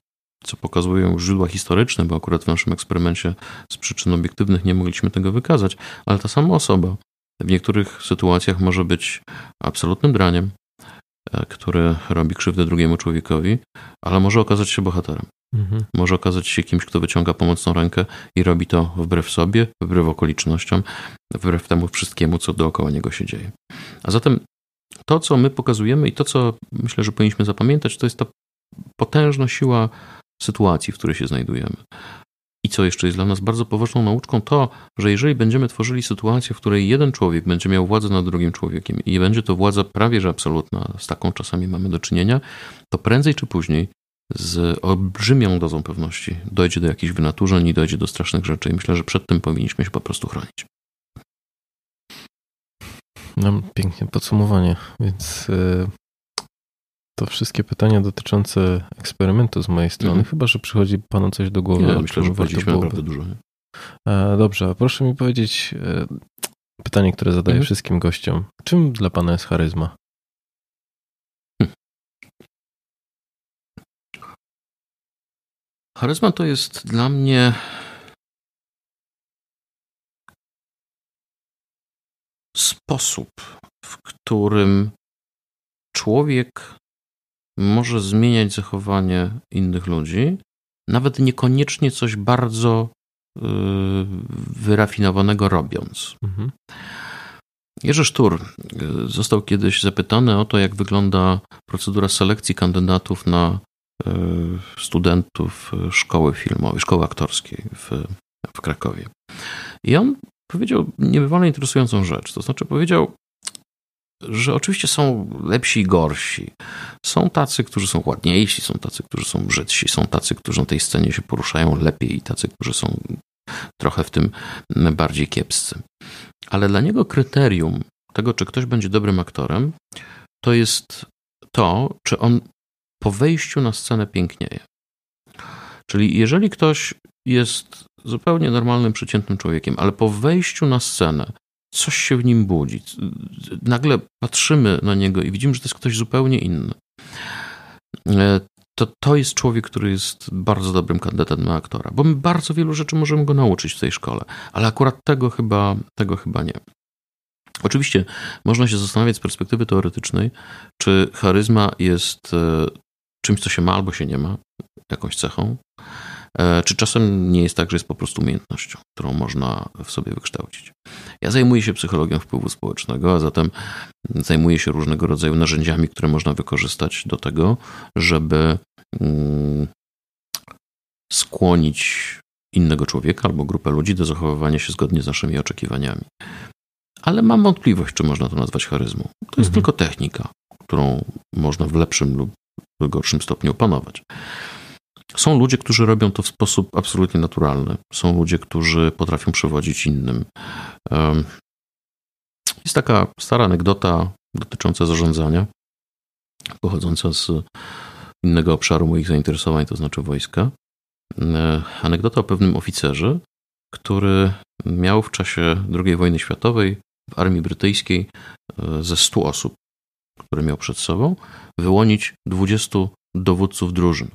co pokazują źródła historyczne, bo akurat w naszym eksperymencie z przyczyn obiektywnych nie mogliśmy tego wykazać, ale ta sama osoba w niektórych sytuacjach może być absolutnym draniem, e, który robi krzywdę drugiemu człowiekowi, ale może okazać się bohaterem. Mhm. Może okazać się kimś, kto wyciąga pomocną rękę i robi to wbrew sobie, wbrew okolicznościom, wbrew temu wszystkiemu, co dookoła niego się dzieje. A zatem to, co my pokazujemy i to, co myślę, że powinniśmy zapamiętać, to jest ta potężna siła sytuacji, w której się znajdujemy. I co jeszcze jest dla nas bardzo poważną nauczką, to, że jeżeli będziemy tworzyli sytuację, w której jeden człowiek będzie miał władzę nad drugim człowiekiem i będzie to władza prawie że absolutna, z taką czasami mamy do czynienia, to prędzej czy później z olbrzymią dozą pewności dojdzie do jakichś wynaturzeń i dojdzie do strasznych rzeczy. I myślę, że przed tym powinniśmy się po prostu chronić. No, pięknie podsumowanie, więc y, to wszystkie pytania dotyczące eksperymentu z mojej strony, mhm. chyba że przychodzi panu coś do głowy. Nie, myślę, że powiedzieliśmy naprawdę dużo. Nie? E, dobrze, proszę mi powiedzieć e, pytanie, które zadaję mhm. wszystkim gościom. Czym dla pana jest charyzma? Charyzma to jest dla mnie sposób, w którym człowiek może zmieniać zachowanie innych ludzi, nawet niekoniecznie coś bardzo yy, wyrafinowanego robiąc. Mhm. Jerzy Sztur yy, został kiedyś zapytany o to, jak wygląda procedura selekcji kandydatów na studentów szkoły filmowej, szkoły aktorskiej w, w Krakowie. I on powiedział niebywale interesującą rzecz. To znaczy powiedział, że oczywiście są lepsi i gorsi. Są tacy, którzy są ładniejsi, są tacy, którzy są brzydsi, są tacy, którzy na tej scenie się poruszają lepiej i tacy, którzy są trochę w tym bardziej kiepscy. Ale dla niego kryterium tego, czy ktoś będzie dobrym aktorem, to jest to, czy on po wejściu na scenę pięknieje. Czyli jeżeli ktoś jest zupełnie normalnym, przeciętnym człowiekiem, ale po wejściu na scenę coś się w nim budzi. Nagle patrzymy na niego i widzimy, że to jest ktoś zupełnie inny. E, to, to jest człowiek, który jest bardzo dobrym kandydatem na aktora, bo my bardzo wielu rzeczy możemy go nauczyć w tej szkole, ale akurat tego chyba, tego chyba nie. Oczywiście można się zastanawiać z perspektywy teoretycznej, czy charyzma jest e, czymś, co się ma albo się nie ma, jakąś cechą, E, czy czasem nie jest tak, że jest po prostu umiejętnością, którą można w sobie wykształcić? Ja zajmuję się psychologią wpływu społecznego, a zatem zajmuję się różnego rodzaju narzędziami, które można wykorzystać do tego, żeby mm, skłonić innego człowieka albo grupę ludzi do zachowywania się zgodnie z naszymi oczekiwaniami. Ale mam wątpliwość, czy można to nazwać charyzmą. To jest mhm. tylko technika, którą można w lepszym lub gorszym stopniu opanować. Są ludzie, którzy robią to w sposób absolutnie naturalny. Są ludzie, którzy potrafią przewodzić innym. Jest taka stara anegdota dotycząca zarządzania, pochodząca z innego obszaru moich zainteresowań, to znaczy wojska. E, anegdota o pewnym oficerze, który miał w czasie II wojny światowej w armii brytyjskiej e, ze 100 osób, które miał przed sobą, wyłonić 20 dowódców drużyn.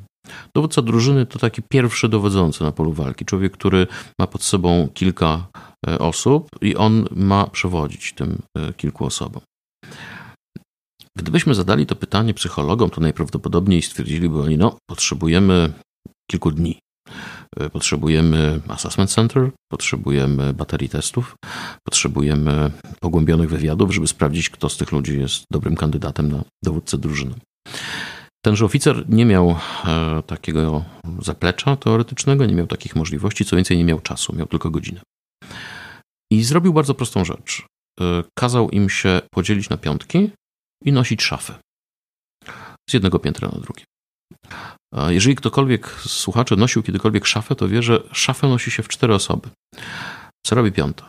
Dowódca drużyny to taki pierwszy dowodzący na polu walki. Człowiek, który ma pod sobą kilka e, osób i on ma przewodzić tym e, kilku osobom. Gdybyśmy zadali to pytanie psychologom, to najprawdopodobniej stwierdziliby oni, no, potrzebujemy kilku dni. E, potrzebujemy assessment center, potrzebujemy baterii testów, potrzebujemy pogłębionych wywiadów, żeby sprawdzić, kto z tych ludzi jest dobrym kandydatem na dowódcę drużyny. Tenże oficer nie miał e, takiego zaplecza teoretycznego, nie miał takich możliwości, co więcej, nie miał czasu, miał tylko godzinę. I zrobił bardzo prostą rzecz. E, kazał im się podzielić na piątki i nosić szafy. Z jednego piętra na drugie. Jeżeli ktokolwiek z słuchaczy nosił kiedykolwiek szafę, to wie, że szafę nosi się w cztery osoby. Co robi piąta?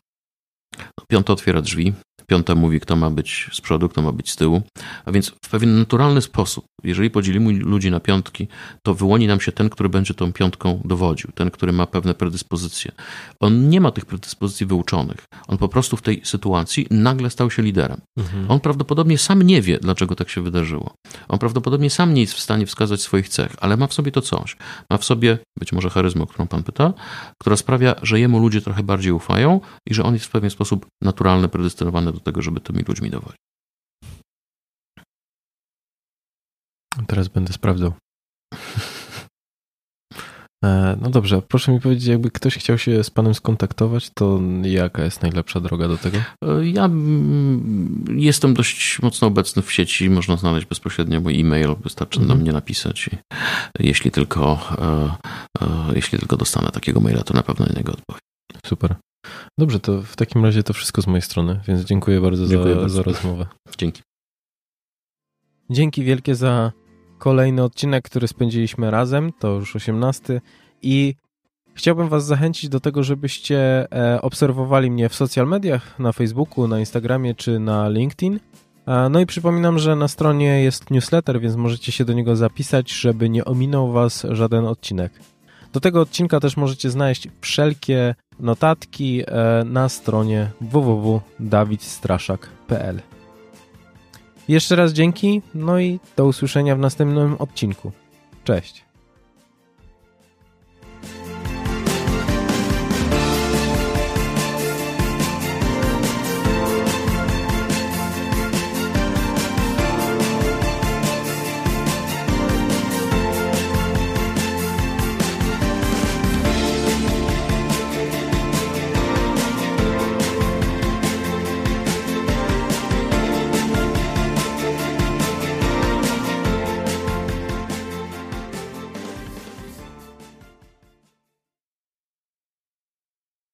No, piąta otwiera drzwi, piąta mówi, kto ma być z przodu, kto ma być z tyłu. A więc w pewien naturalny sposób, jeżeli podzielimy ludzi na piątki, to wyłoni nam się ten, który będzie tą piątką dowodził, ten, który ma pewne predyspozycje. On nie ma tych predyspozycji wyuczonych. On po prostu w tej sytuacji nagle stał się liderem. Mhm. On prawdopodobnie sam nie wie, dlaczego tak się wydarzyło. On prawdopodobnie sam nie jest w stanie wskazać swoich cech, ale ma w sobie to coś. Ma w sobie być może charyzmę, o którą pan pyta, która sprawia, że jemu ludzie trochę bardziej ufają i że on jest w pewien sposób naturalny, predestynowany do tego, żeby tymi ludźmi dowodzić. Teraz będę sprawdzał. E, no dobrze, proszę mi powiedzieć, jakby ktoś chciał się z Panem skontaktować, to jaka jest najlepsza droga do tego? E, ja mm, jestem dość mocno obecny w sieci, można znaleźć bezpośrednio mój e-mail, wystarczy mhm. do mnie napisać. Jeśli tylko, e, jeśli tylko dostanę takiego maila, to na pewno na niego odpowiem. Super. Dobrze, to w takim razie to wszystko z mojej strony, więc dziękuję bardzo, dziękuję za, bardzo. za rozmowę. Dzięki. Dzięki wielkie za kolejny odcinek, który spędziliśmy razem, to już 18 i chciałbym Was zachęcić do tego, żebyście e, obserwowali mnie w social mediach, na Facebooku, na Instagramie czy na LinkedIn. No i przypominam, że na stronie jest newsletter, więc możecie się do niego zapisać, żeby nie ominął Was żaden odcinek. Do tego odcinka też możecie znaleźć wszelkie notatki e, na stronie www.dawidstraszak.pl. Jeszcze raz dzięki, no i do usłyszenia w następnym odcinku. Cześć.